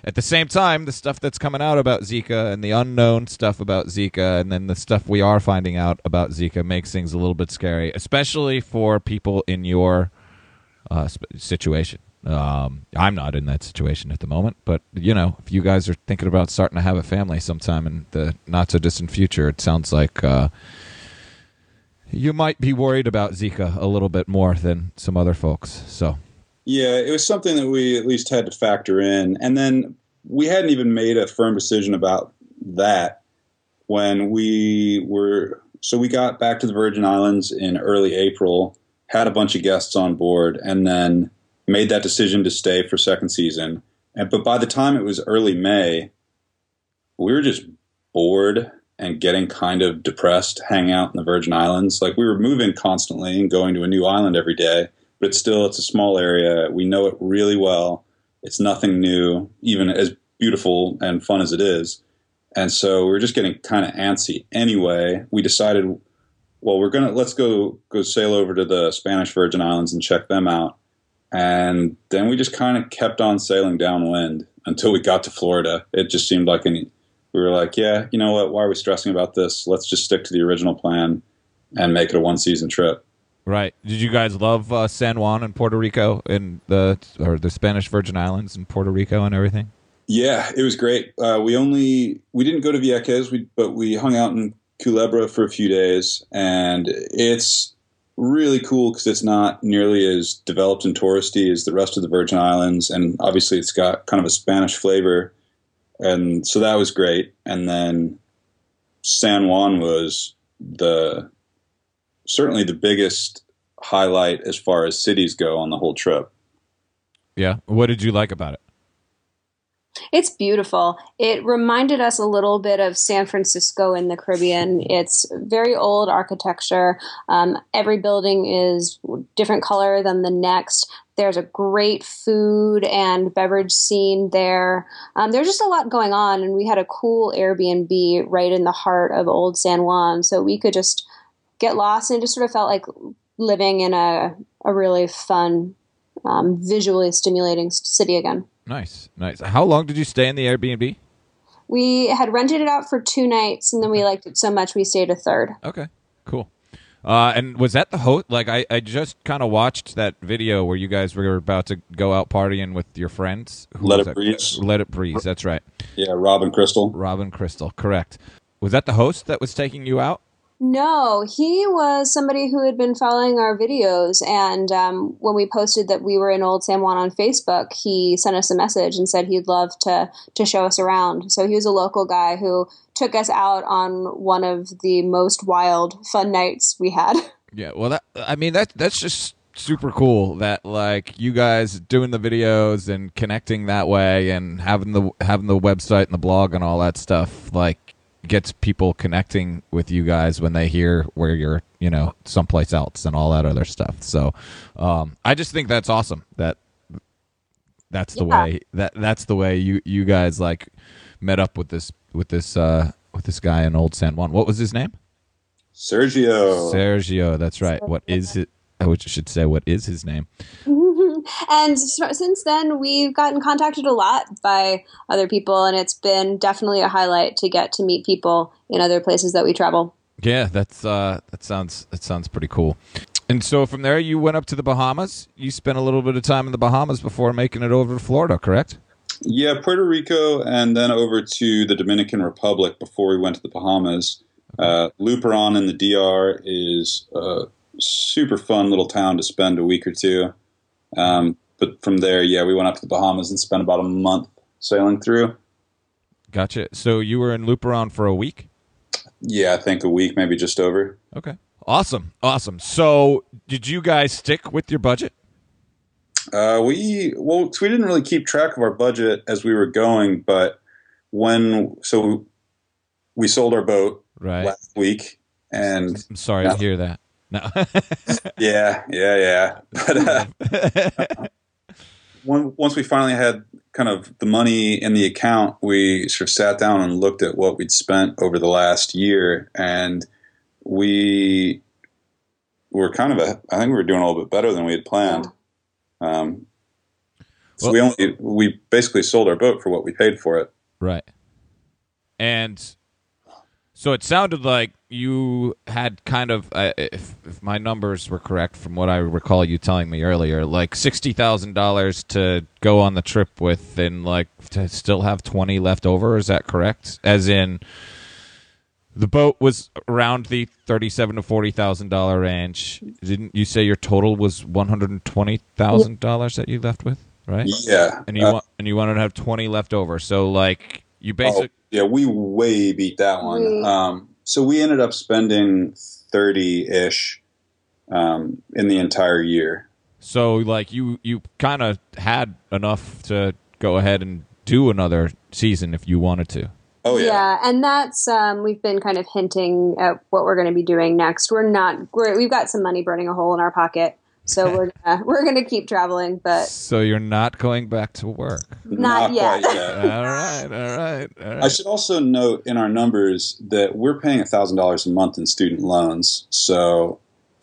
Speaker 1: at the same time, the stuff that's coming out about Zika and the unknown stuff about Zika, and then the stuff we are finding out about Zika makes things a little bit scary, especially for people in your uh, situation. Um, I'm not in that situation at the moment, but you know, if you guys are thinking about starting to have a family sometime in the not so distant future, it sounds like uh, you might be worried about Zika a little bit more than some other folks. So
Speaker 3: yeah, it was something that we at least had to factor in. And then we hadn't even made a firm decision about that when we were. So we got back to the Virgin Islands in early April, had a bunch of guests on board, and then made that decision to stay for second season. And, but by the time it was early May, we were just bored and getting kind of depressed hanging out in the Virgin Islands. Like we were moving constantly and going to a new island every day but still, it's a small area. We know it really well. It's nothing new, even as beautiful and fun as it is. And so we are just getting kind of antsy. Anyway, we decided, well, we're gonna let's go go sail over to the Spanish Virgin Islands and check them out. And then we just kind of kept on sailing downwind until we got to Florida. It just seemed like. We were like, yeah, you know what? Why are we stressing about this? Let's just stick to the original plan and make it a one season trip.
Speaker 1: Right. Did you guys love uh, San Juan and Puerto Rico and the or the Spanish Virgin Islands and Puerto Rico and everything?
Speaker 3: Yeah, it was great. Uh, we only we didn't go to Vieques, we, but we hung out in Culebra for a few days, and it's really cool because it's not nearly as developed and touristy as the rest of the Virgin Islands, and obviously it's got kind of a Spanish flavor, and so that was great. And then San Juan was the certainly the biggest highlight as far as cities go on the whole trip.
Speaker 1: Yeah. What did you like about it?
Speaker 2: It's beautiful. It reminded us a little bit of San Francisco in the Caribbean. It's very old architecture. Um, every building is different color than the next. There's a great food and beverage scene there. Um, there's just a lot going on, and we had a cool Airbnb right in the heart of Old San Juan, so we could just get lost and it just sort of felt like living in a, a really fun, um, visually stimulating city again.
Speaker 1: Nice, nice. How long did you stay in the Airbnb?
Speaker 2: We had rented it out for two nights, and then we liked it so much we stayed a third.
Speaker 1: Okay, cool. Uh, and was that the host? Like, I, I just kind of watched that video where you guys were about to go out partying with your friends.
Speaker 3: Who Let it that? breeze.
Speaker 1: Let it breeze. That's right.
Speaker 3: Yeah, Robin Crystal.
Speaker 1: Robin Crystal, correct. Was that the host that was taking you out?
Speaker 2: No, he was somebody who had been following our videos. And um, when we posted that we were in Old San Juan on Facebook, he sent us a message and said he'd love to, to show us around. So he was a local guy who took us out on one of the most wild, fun nights we had.
Speaker 1: Yeah, well, that I mean, that that's just super cool that like you guys doing the videos and connecting that way and having the having the website and the blog and all that stuff like gets people connecting with you guys when they hear where you're, you know, someplace else and all that other stuff. So, um, I just think that's awesome. That that's the yeah. way that that's the way you you guys like met up with this with this uh with this guy in Old San Juan. What was his name?
Speaker 3: Sergio.
Speaker 1: Sergio. That's right. What is it? I should say what is his name.
Speaker 2: and since then, we've gotten contacted a lot by other people, and it's been definitely a highlight to get to meet people in other places that we travel.
Speaker 1: Yeah, that's uh, that sounds that sounds pretty cool. And so from there, you went up to the Bahamas. You spent a little bit of time in the Bahamas before making it over to Florida, correct?
Speaker 3: Yeah, Puerto Rico, and then over to the Dominican Republic before we went to the Bahamas. Uh, Luperon in the DR is a super fun little town to spend a week or two. Um, but from there, yeah, we went up to the Bahamas and spent about a month sailing through.
Speaker 1: Gotcha. So you were in Luperon for a week?
Speaker 3: Yeah, I think a week, maybe just over.
Speaker 1: Okay. Awesome. Awesome. So did you guys stick with your budget?
Speaker 3: Uh, we well, we didn't really keep track of our budget as we were going, but when so we sold our boat
Speaker 1: Right.
Speaker 3: last week, and
Speaker 1: I'm sorry
Speaker 3: No.
Speaker 1: to hear that. No.
Speaker 3: yeah, yeah, yeah. But uh, once we finally had kind of the money in the account, we sort of sat down and looked at what we'd spent over the last year, and we were kind of a. I think we were doing a little bit better than we had planned. Um, so we only we basically sold our boat for what we paid for it.
Speaker 1: right. And so it sounded like you had kind of, uh, if, if my numbers were correct from what I recall you telling me earlier, like $60,000 to go on the trip with and like to still have 20 left over. Is that correct? As in, the boat was around the thirty-seven to forty thousand dollar range. Didn't you say your total was one hundred and twenty thousand dollars that you left with, right?
Speaker 3: Yeah,
Speaker 1: And you
Speaker 3: Uh,
Speaker 1: want and you wanted to have twenty left over. So like you
Speaker 3: oh, yeah, we way beat that one. Um, so we ended up spending thirty ish um, in the entire year.
Speaker 1: so like you you kind of had enough to go ahead and do another season if you wanted to.
Speaker 3: Oh yeah.
Speaker 2: and that's um, we've been kind of hinting at what we're going to be doing next. We're not we're, we've got some money burning a hole in our pocket, so we're gonna, we're going to keep traveling. But
Speaker 1: So you're not going back to work.
Speaker 2: Not yet.
Speaker 3: yet.
Speaker 1: all right, all right, all
Speaker 3: I should also note in our numbers that we're paying thousand dollars a month in student loans. So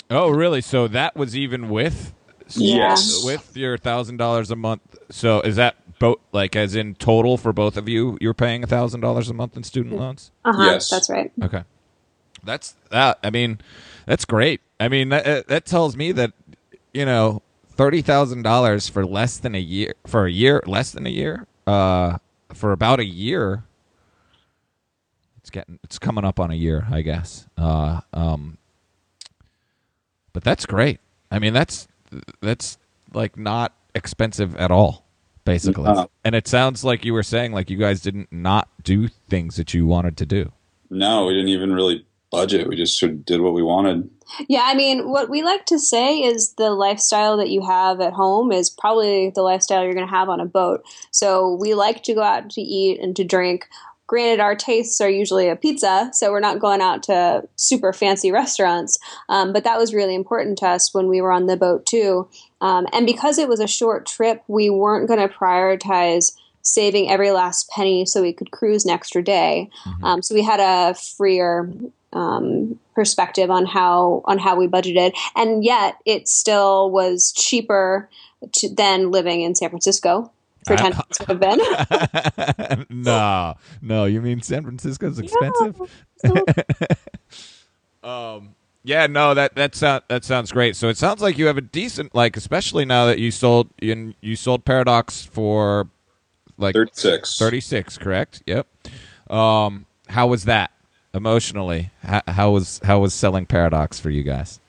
Speaker 1: Oh, really? So that was even with
Speaker 3: yes,
Speaker 1: with your thousand dollars a month. So is that both like as in total for both of you? You're paying a thousand dollars a month in student loans.
Speaker 2: uh-huh,
Speaker 3: Yes.
Speaker 2: that's right.
Speaker 1: Okay, that's that. I mean, that's great. I mean, that that tells me that you know thirty thousand dollars for less than a year for a year less than a year uh for about a year. It's getting it's coming up on a year, I guess. Uh, um, but that's great. I mean, that's that's like not expensive at all, basically.
Speaker 3: No.
Speaker 1: And it sounds like you were saying like you guys didn't not do things that you wanted to do.
Speaker 3: no, we didn't even really budget. We just sort of did what we wanted.
Speaker 2: Yeah, I mean, what we like to say is the lifestyle that you have at home is probably the lifestyle you're going to have on a boat. So we like to go out to eat and to drink. Granted, our tastes are usually a pizza, so we're not going out to super fancy restaurants. Um, but that was really important to us when we were on the boat too. Um, and because it was a short trip, we weren't going to prioritize saving every last penny so we could cruise an extra day. Um, so we had a freer um, perspective on how on how we budgeted, and yet it still was cheaper to, than living in San Francisco for ten
Speaker 1: I-
Speaker 2: days would have been.
Speaker 1: no, no, you mean San Francisco's expensive? Um, yeah, no, that that sound that sounds great. So it sounds like you have a decent, like, especially now that you sold in you sold Paradox for like
Speaker 3: Thirty six.
Speaker 1: thirty six, correct? Yep. Um, how was that emotionally? How, how was how was selling Paradox for you guys?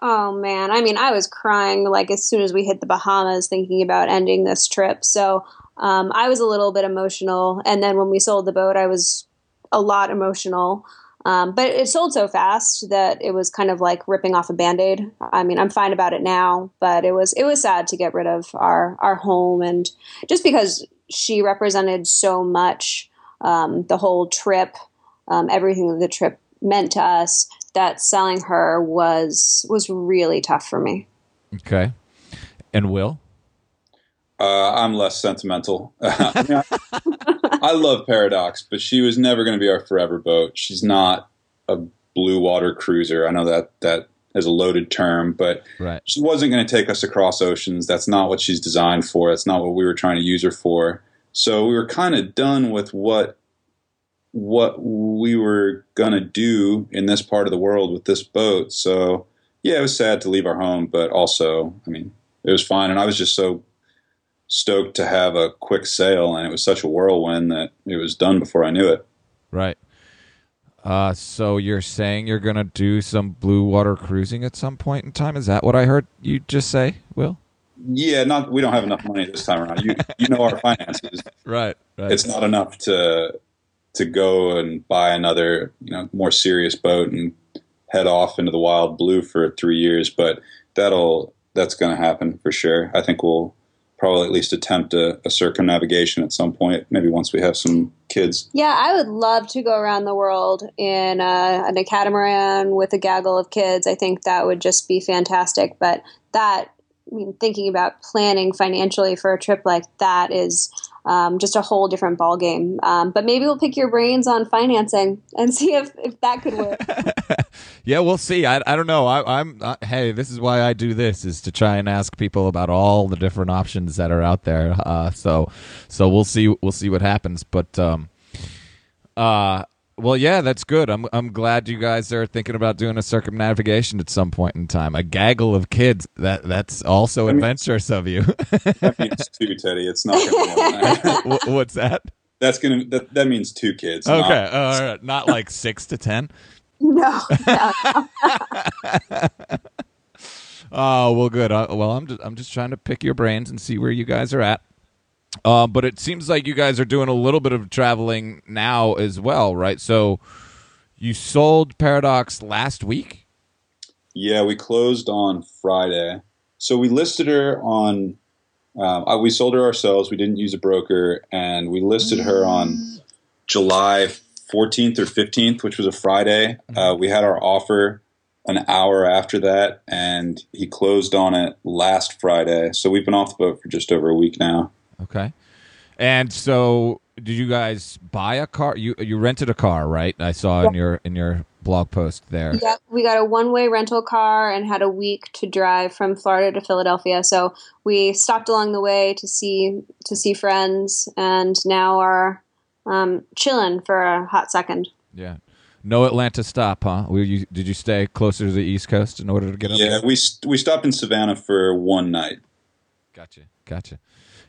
Speaker 2: Oh man, I mean, I was crying like as soon as we hit the Bahamas, thinking about ending this trip. So um, I was a little bit emotional, and then when we sold the boat, I was a lot emotional. Um, but it sold so fast that it was kind of like ripping off a band-aid. I mean, I'm fine about it now, but it was it was sad to get rid of our our home and just because she represented so much um, the whole trip, um, everything that the trip meant to us. That selling her was was really tough for me.
Speaker 1: Okay. And Will?
Speaker 3: Uh, I'm less sentimental. I, mean, I- I love Paradox, but she was never going to be our forever boat. She's not a blue water cruiser. I know that that is a loaded term, but
Speaker 1: Right.
Speaker 3: she wasn't going to take us across oceans. That's not what she's designed for. That's not what we were trying to use her for. So we were kind of done with what what we were going to do in this part of the world with this boat. So yeah, it was sad to leave our home, but also, I mean, it was fine. And I was just so stoked to have a quick sail, and it was such a whirlwind that it was done before I knew it.
Speaker 1: Right. Uh, so you're saying you're gonna do some blue water cruising at some point in time? Is that what I heard you just say, Will?
Speaker 3: Yeah, not we don't have enough money this time around. You you know our finances.
Speaker 1: Right. Right.
Speaker 3: It's not enough to to go and buy another you know more serious boat and head off into the wild blue for three years. But that'll that's going to happen for sure. I think we'll probably at least attempt a, a circumnavigation at some point. Maybe once we have some kids.
Speaker 2: Yeah, I would love to go around the world in uh, a, in a catamaran with a gaggle of kids. I think that would just be fantastic. But that, I mean, thinking about planning financially for a trip like that is um, just a whole different ballgame. Um, but maybe we'll pick your brains on financing and see if, if that could work.
Speaker 1: yeah, we'll see. I, I don't know. I, am uh, hey, this is why I do this is to try and ask people about all the different options that are out there. Uh, so so we'll see we'll see what happens. But um, uh, well, yeah, that's good. I'm I'm glad you guys are thinking about doing a circumnavigation at some point in time. A gaggle of kids. That that's also I mean, adventurous of you.
Speaker 3: that means two, Teddy. It's not going
Speaker 1: to be What's that?
Speaker 3: That's gonna that, that means two kids.
Speaker 1: Okay, not, all right, not like six to ten.
Speaker 2: No. no.
Speaker 1: oh well, good. Uh, well, I'm just I'm just trying to pick your brains and see where you guys are at. Uh, but it seems like you guys are doing a little bit of traveling now as well, right? So you sold Paradox last week.
Speaker 3: Yeah, we closed on Friday. So we listed her on. Uh, we sold her ourselves. We didn't use a broker, and we listed her on July 14th or 15th, which was a Friday. Mm-hmm. Uh, we had our offer an hour after that, and he closed on it last Friday. So we've been off the boat for just over a week now.
Speaker 1: Okay. And so, did you guys buy a car? You you rented a car, right? I saw in your in your blog post there.
Speaker 2: Yeah, we got a one way rental car and had a week to drive from Florida to Philadelphia. So we stopped along the way to see to see friends, and now are um, chilling for a hot second.
Speaker 1: Yeah. No Atlanta stop, huh? You, did you stay closer to the East Coast in order to get up?
Speaker 3: Yeah, there? we we stopped in Savannah for one night.
Speaker 1: Gotcha, gotcha.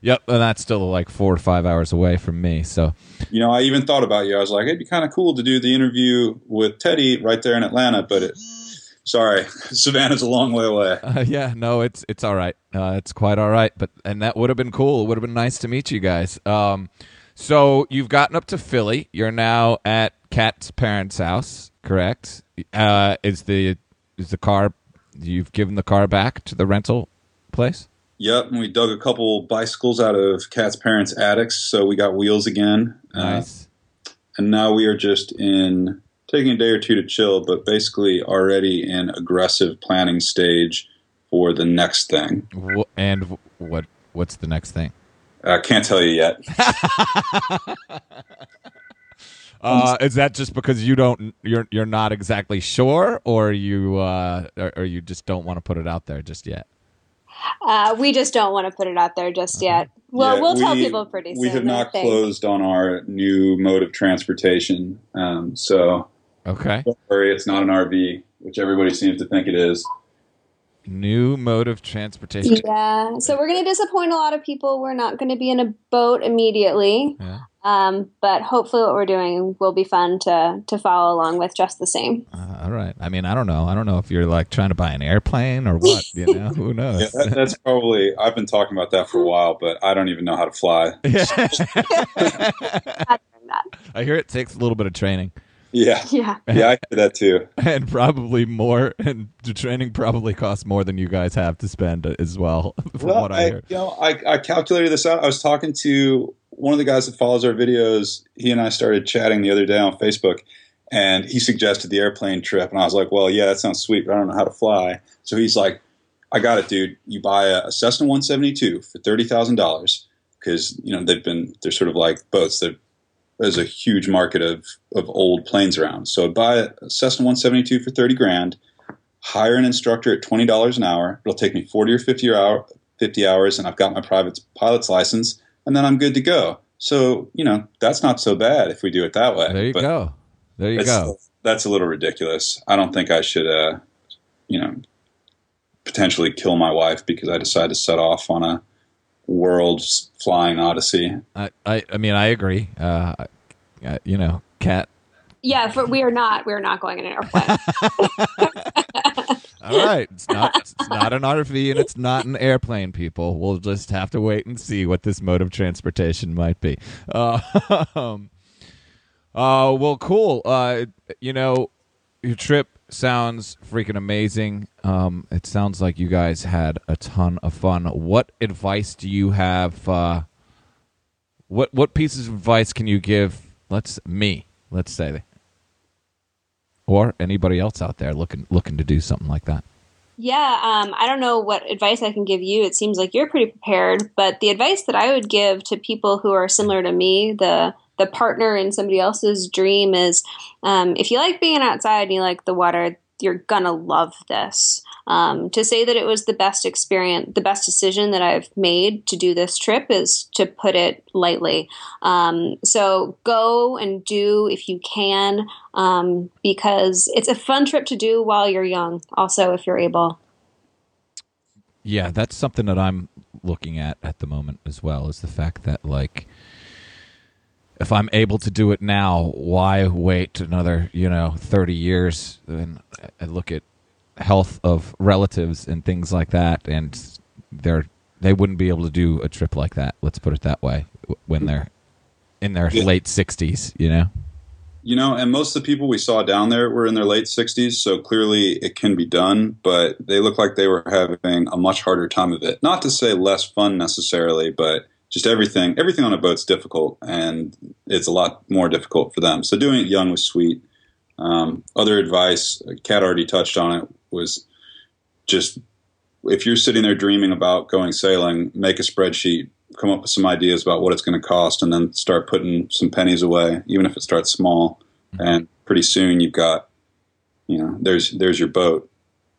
Speaker 1: Yep, and that's still like four or five hours away from me. So,
Speaker 3: you know, I even thought about you. I was like, it'd be kind of cool to do the interview with Teddy right there in Atlanta, but it, sorry, Savannah's a long way away.
Speaker 1: Uh, yeah, no, it's it's all right. Uh, it's quite all right. But and that would have been cool. It would have been nice to meet you guys. Um, so you've gotten up to Philly. You're now at Cat's parents' house, correct? Uh, is the is the car? You've given the car back to the rental place?
Speaker 3: Yep, and we dug a couple bicycles out of Cat's parents' attics, so we got wheels again.
Speaker 1: Uh, nice.
Speaker 3: Uh, and now we are just in taking a day or two to chill, but basically already in aggressive planning stage for the next thing.
Speaker 1: And what what's the next thing?
Speaker 3: I uh, can't tell you yet.
Speaker 1: uh, is that just because you don't you're you're not exactly sure, or you uh, or, or you just don't want to put it out there just yet?
Speaker 2: Uh, we just don't want to put it out there just yet. Well, yeah, we'll tell people pretty soon.
Speaker 3: We have not closed on our new mode of transportation, um, so
Speaker 1: okay.
Speaker 3: Don't worry, it's not an RV, which everybody seems to think it is.
Speaker 1: New mode of transportation.
Speaker 2: Yeah, so we're going to disappoint a lot of people. We're not going to be in a boat immediately. Yeah. Um, but hopefully, what we're doing will be fun to to follow along with just the same.
Speaker 1: Uh, all right. I mean, I don't know. I don't know if you're like trying to buy an airplane or what. You know, who knows?
Speaker 3: Yeah, that, that's probably. I've been talking about that for a while, but I don't even know how to fly.
Speaker 1: I hear it takes a little bit of training.
Speaker 3: Yeah.
Speaker 2: Yeah.
Speaker 3: Yeah, I hear that too.
Speaker 1: And probably more, and the training probably costs more than you guys have to spend as well. From
Speaker 3: well,
Speaker 1: what I, I hear.
Speaker 3: You know, I, I calculated this out. I was talking to one of the guys that follows our videos, he and I started chatting the other day on Facebook, and he suggested the airplane trip, and I was like, "Well, yeah, that sounds sweet, but I don't know how to fly." So he's like, "I got it, dude. You buy a, Cessna 172 for thirty thousand dollars because you know they've been they're sort of like boats. there's a huge market of of old planes around. So buy a Cessna 172 for thirty grand." Hire an instructor at twenty dollars an hour. It'll take me forty or fifty hour, fifty hours, and I've got my private pilot's license and then I'm good to go. So, you know, that's not so bad if we do it that way.
Speaker 1: There you but go. There you go.
Speaker 3: That's a little ridiculous. I don't think I should, uh, you know, potentially kill my wife because I decide to set off on a world flying odyssey.
Speaker 1: I, I, I mean, I agree. Uh, you know, Cat.
Speaker 2: Yeah, but we are not. We are not going in an airplane.
Speaker 1: All right, it's not it's not an RV and it's not an airplane. People, we'll just have to wait and see what this mode of transportation might be. Uh, uh, well, cool. Uh, you know, your trip sounds freaking amazing. Um, it sounds like you guys had a ton of fun. What advice do you have? Uh, what what pieces of advice can you give? Let's me. Let's say, or anybody else out there looking looking to do something like that.
Speaker 2: Yeah, um, I don't know what advice I can give you. It seems like you're pretty prepared, but the advice that I would give to people who are similar to me, the the partner in somebody else's dream is um, if you like being outside and you like the water, you're gonna love this. Um, to say that it was the best experience, the best decision that I've made to do this trip is to put it lightly. Um, so go and do if you can, um, because it's a fun trip to do while you're young. Also, if you're able.
Speaker 1: Yeah, that's something that I'm looking at at the moment as well. Is the fact that like if I'm able to do it now, why wait another, you know, 30 years? And look at health of relatives and things like that, and they're they wouldn't be able to do a trip like that. Let's put it that way when they're in their yeah. late 60s, you know.
Speaker 3: You know, and most of the people we saw down there were in their late 60s, so clearly it can be done, but they look like they were having a much harder time of it. Not to say less fun necessarily, but just everything everything on a boat's difficult and it's a lot more difficult for them so doing it young was sweet um, other advice Cat already touched on it was just if you're sitting there dreaming about going sailing make a spreadsheet come up with some ideas about what it's going to cost and then start putting some pennies away even if it starts small mm-hmm. and pretty soon you've got you know there's there's your boat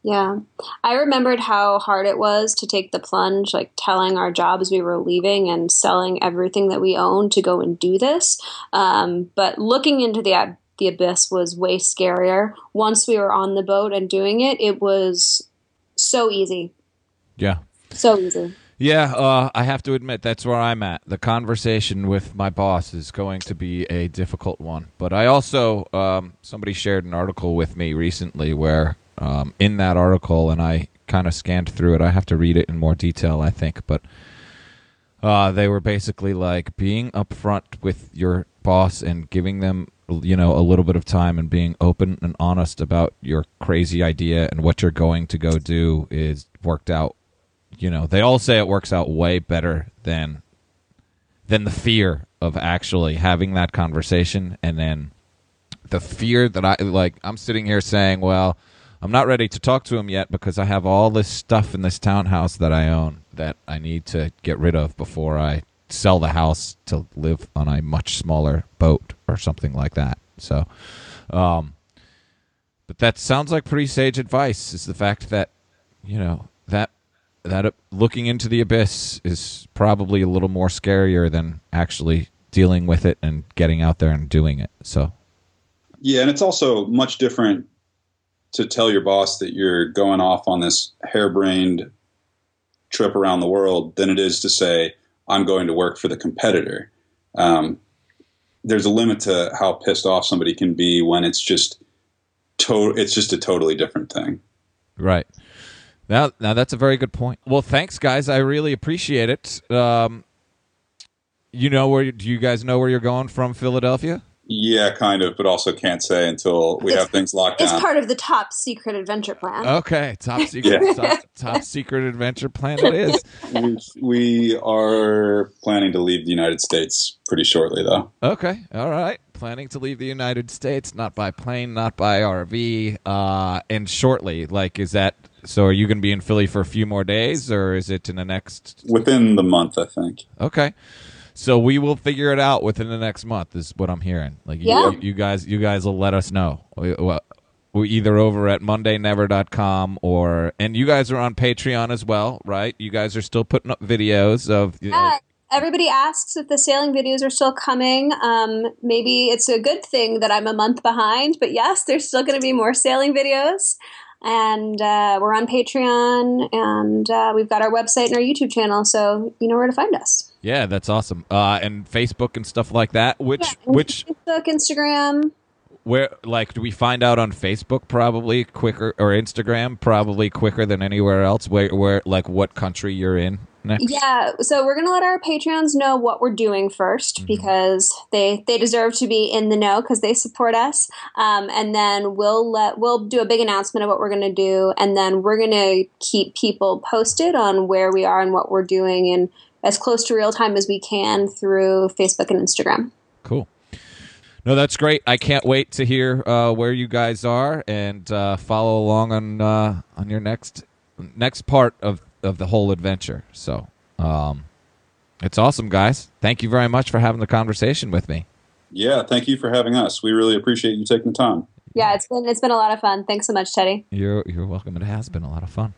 Speaker 2: yeah. I remembered how hard it was to take the plunge, like telling our jobs we were leaving and selling everything that we owned to go and do this. Um, but looking into the the abyss was way scarier. Once we were on the boat and doing it, it was so easy.
Speaker 1: Yeah.
Speaker 2: So easy.
Speaker 1: Yeah, uh, I have to admit that's where I'm at. The conversation with my boss is going to be a difficult one. But I also um, somebody shared an article with me recently where um, in that article, and I kind of scanned through it. I have to read it in more detail, I think, but uh, they were basically like being upfront with your boss and giving them, you know, a little bit of time and being open and honest about your crazy idea and what you're going to go do is worked out. You know, they all say it works out way better than than the fear of actually having that conversation and then the fear that I like. I'm sitting here saying, well I'm not ready to talk to him yet because I have all this stuff in this townhouse that I own that I need to get rid of before I sell the house to live on a much smaller boat or something like that. So, um, but that sounds like pretty sage advice. Is the fact that you know that that uh, looking into the abyss is probably a little more scarier than actually dealing with it and getting out there and doing it. So,
Speaker 3: yeah, and it's also much different to tell your boss that you're going off on this harebrained trip around the world than it is to say I'm going to work for the competitor. Um, there's a limit to how pissed off somebody can be when it's just to- it's just a totally different thing.
Speaker 1: Right. Now, now that's a very good point. Well, thanks, guys. I really appreciate it. Um, you know where? Do you guys know where you're going from Philadelphia?
Speaker 3: Yeah, kind of, but also can't say until we it's, have things locked
Speaker 2: it's
Speaker 3: down.
Speaker 2: It's part of the top secret adventure plan.
Speaker 1: Okay, top secret, yeah. top, top, secret adventure plan. It is.
Speaker 3: We, we are planning to leave the United States pretty shortly, though.
Speaker 1: Okay, all right. Planning to leave the United States, not by plane, not by RV, uh, and shortly. Like, is that so? Are you going to be in Philly for a few more days, or is it in the next?
Speaker 3: Within the month, I think.
Speaker 1: Okay. So we will figure it out within the next month. Is what I'm hearing. Like yeah. you, you guys, you guys will let us know. We, we either over at mondaynever.com or and you guys are on Patreon as well, right? You guys are still putting up videos of.
Speaker 2: Yeah. Everybody asks if the sailing videos are still coming. Um, maybe it's a good thing that I'm a month behind, but yes, there's still going to be more sailing videos and uh, we're on Patreon, and uh, we've got our website and our YouTube channel, so you know where to find us.
Speaker 1: Yeah, that's awesome. Uh, and Facebook and stuff like that. Which
Speaker 2: yeah,
Speaker 1: which
Speaker 2: Facebook, Instagram.
Speaker 1: where like do we find out on Facebook probably quicker or Instagram probably quicker than anywhere else? Where where like what country you're in next?
Speaker 2: Yeah, so we're gonna let our Patreons know what we're doing 1st
Speaker 1: Mm-hmm.
Speaker 2: because they they deserve to be in the know because they support us. Um, and then we'll let we'll do a big announcement of what we're gonna do, and then we're gonna keep people posted on where we are and what we're doing, and as close to real time as we can through Facebook and Instagram.
Speaker 1: Cool. No, that's great. I can't wait to hear uh, where you guys are and uh, follow along on uh, on your next next part of, of the whole adventure. So, um, it's awesome, guys. Thank you very much for having the conversation with me.
Speaker 3: Yeah, thank you for having us. We really appreciate you taking the time.
Speaker 2: Yeah, it's been it's been a lot of fun. Thanks so much, Teddy.
Speaker 1: You're you're welcome. It has been a lot of fun.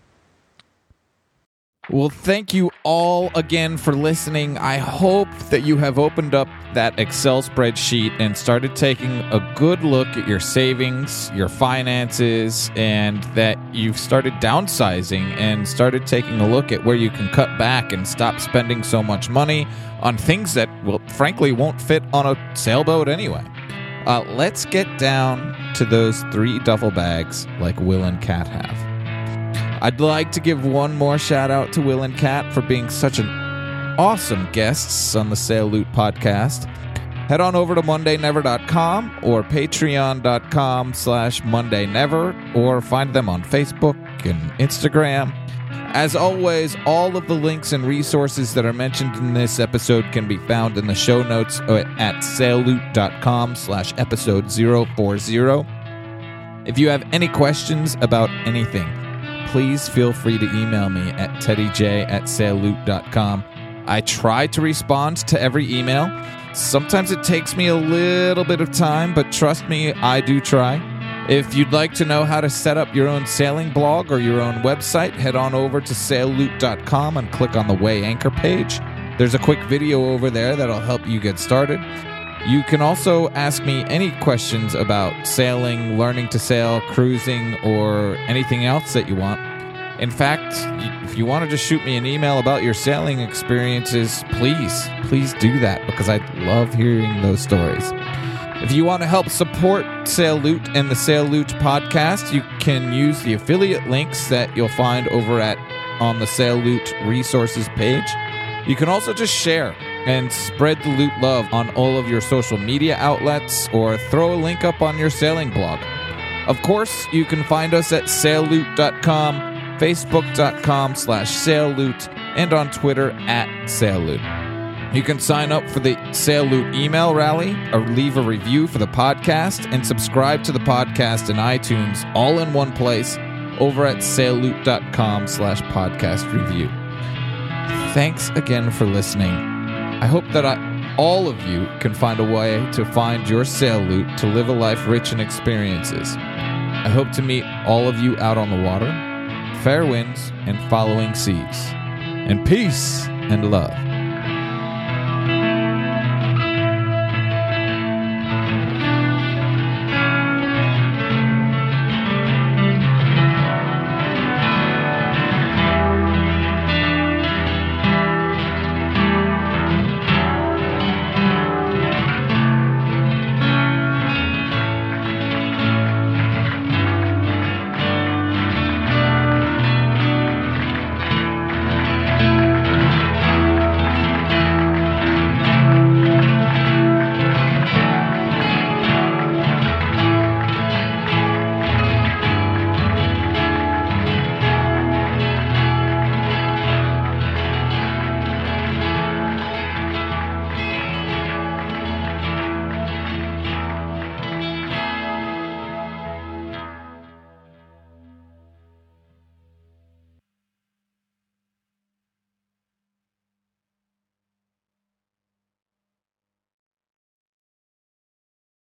Speaker 1: Well, thank you all again for listening. I hope that you have opened up that Excel spreadsheet and started taking a good look at your savings, your finances, and that you've started downsizing and started taking a look at where you can cut back and stop spending so much money on things that, well, frankly, won't fit on a sailboat anyway. Uh, let's get down to those three duffel bags like Will and Cat have. I'd like to give one more shout out to Will and Cat for being such an awesome guests on the Sail Loot podcast. Head on over to mondaynever.com or patreon.com slash mondaynever or find them on Facebook and Instagram. As always, all of the links and resources that are mentioned in this episode can be found in the show notes uh, at sailloot.com slash episode 040. If you have any questions about anything, please feel free to email me at teddyj at sailloot.com. I try to respond to every email. Sometimes it takes me a little bit of time, but trust me, I do try. If you'd like to know how to set up your own sailing blog or your own website, head on over to sailloot.com and click on the Weigh Anchor page. There's a quick video over there that'll help you get started. You can also ask me any questions about sailing, learning to sail, cruising, or anything else that you want. In fact, if you want to just shoot me an email about your sailing experiences, please, please do that because I love hearing those stories. If you want to help support Sail Loot and the Sail Loot podcast, you can use the affiliate links that you'll find over at on the Sail Loot resources page. You can also just share and spread the loot love on all of your social media outlets or throw a link up on your sailing blog. Of course, you can find us at sailloot.com, facebook.com slash sailloot, and on Twitter at sailloot. You can sign up for the Sail Loot email rally or leave a review for the podcast and subscribe to the podcast in iTunes all in one place over at sailloot.com slash podcast review. Thanks again for listening. I hope that I, all of you can find a way to find your sail loot to live a life rich in experiences. I hope to meet all of you out on the water, fair winds, and following seas. And peace and love.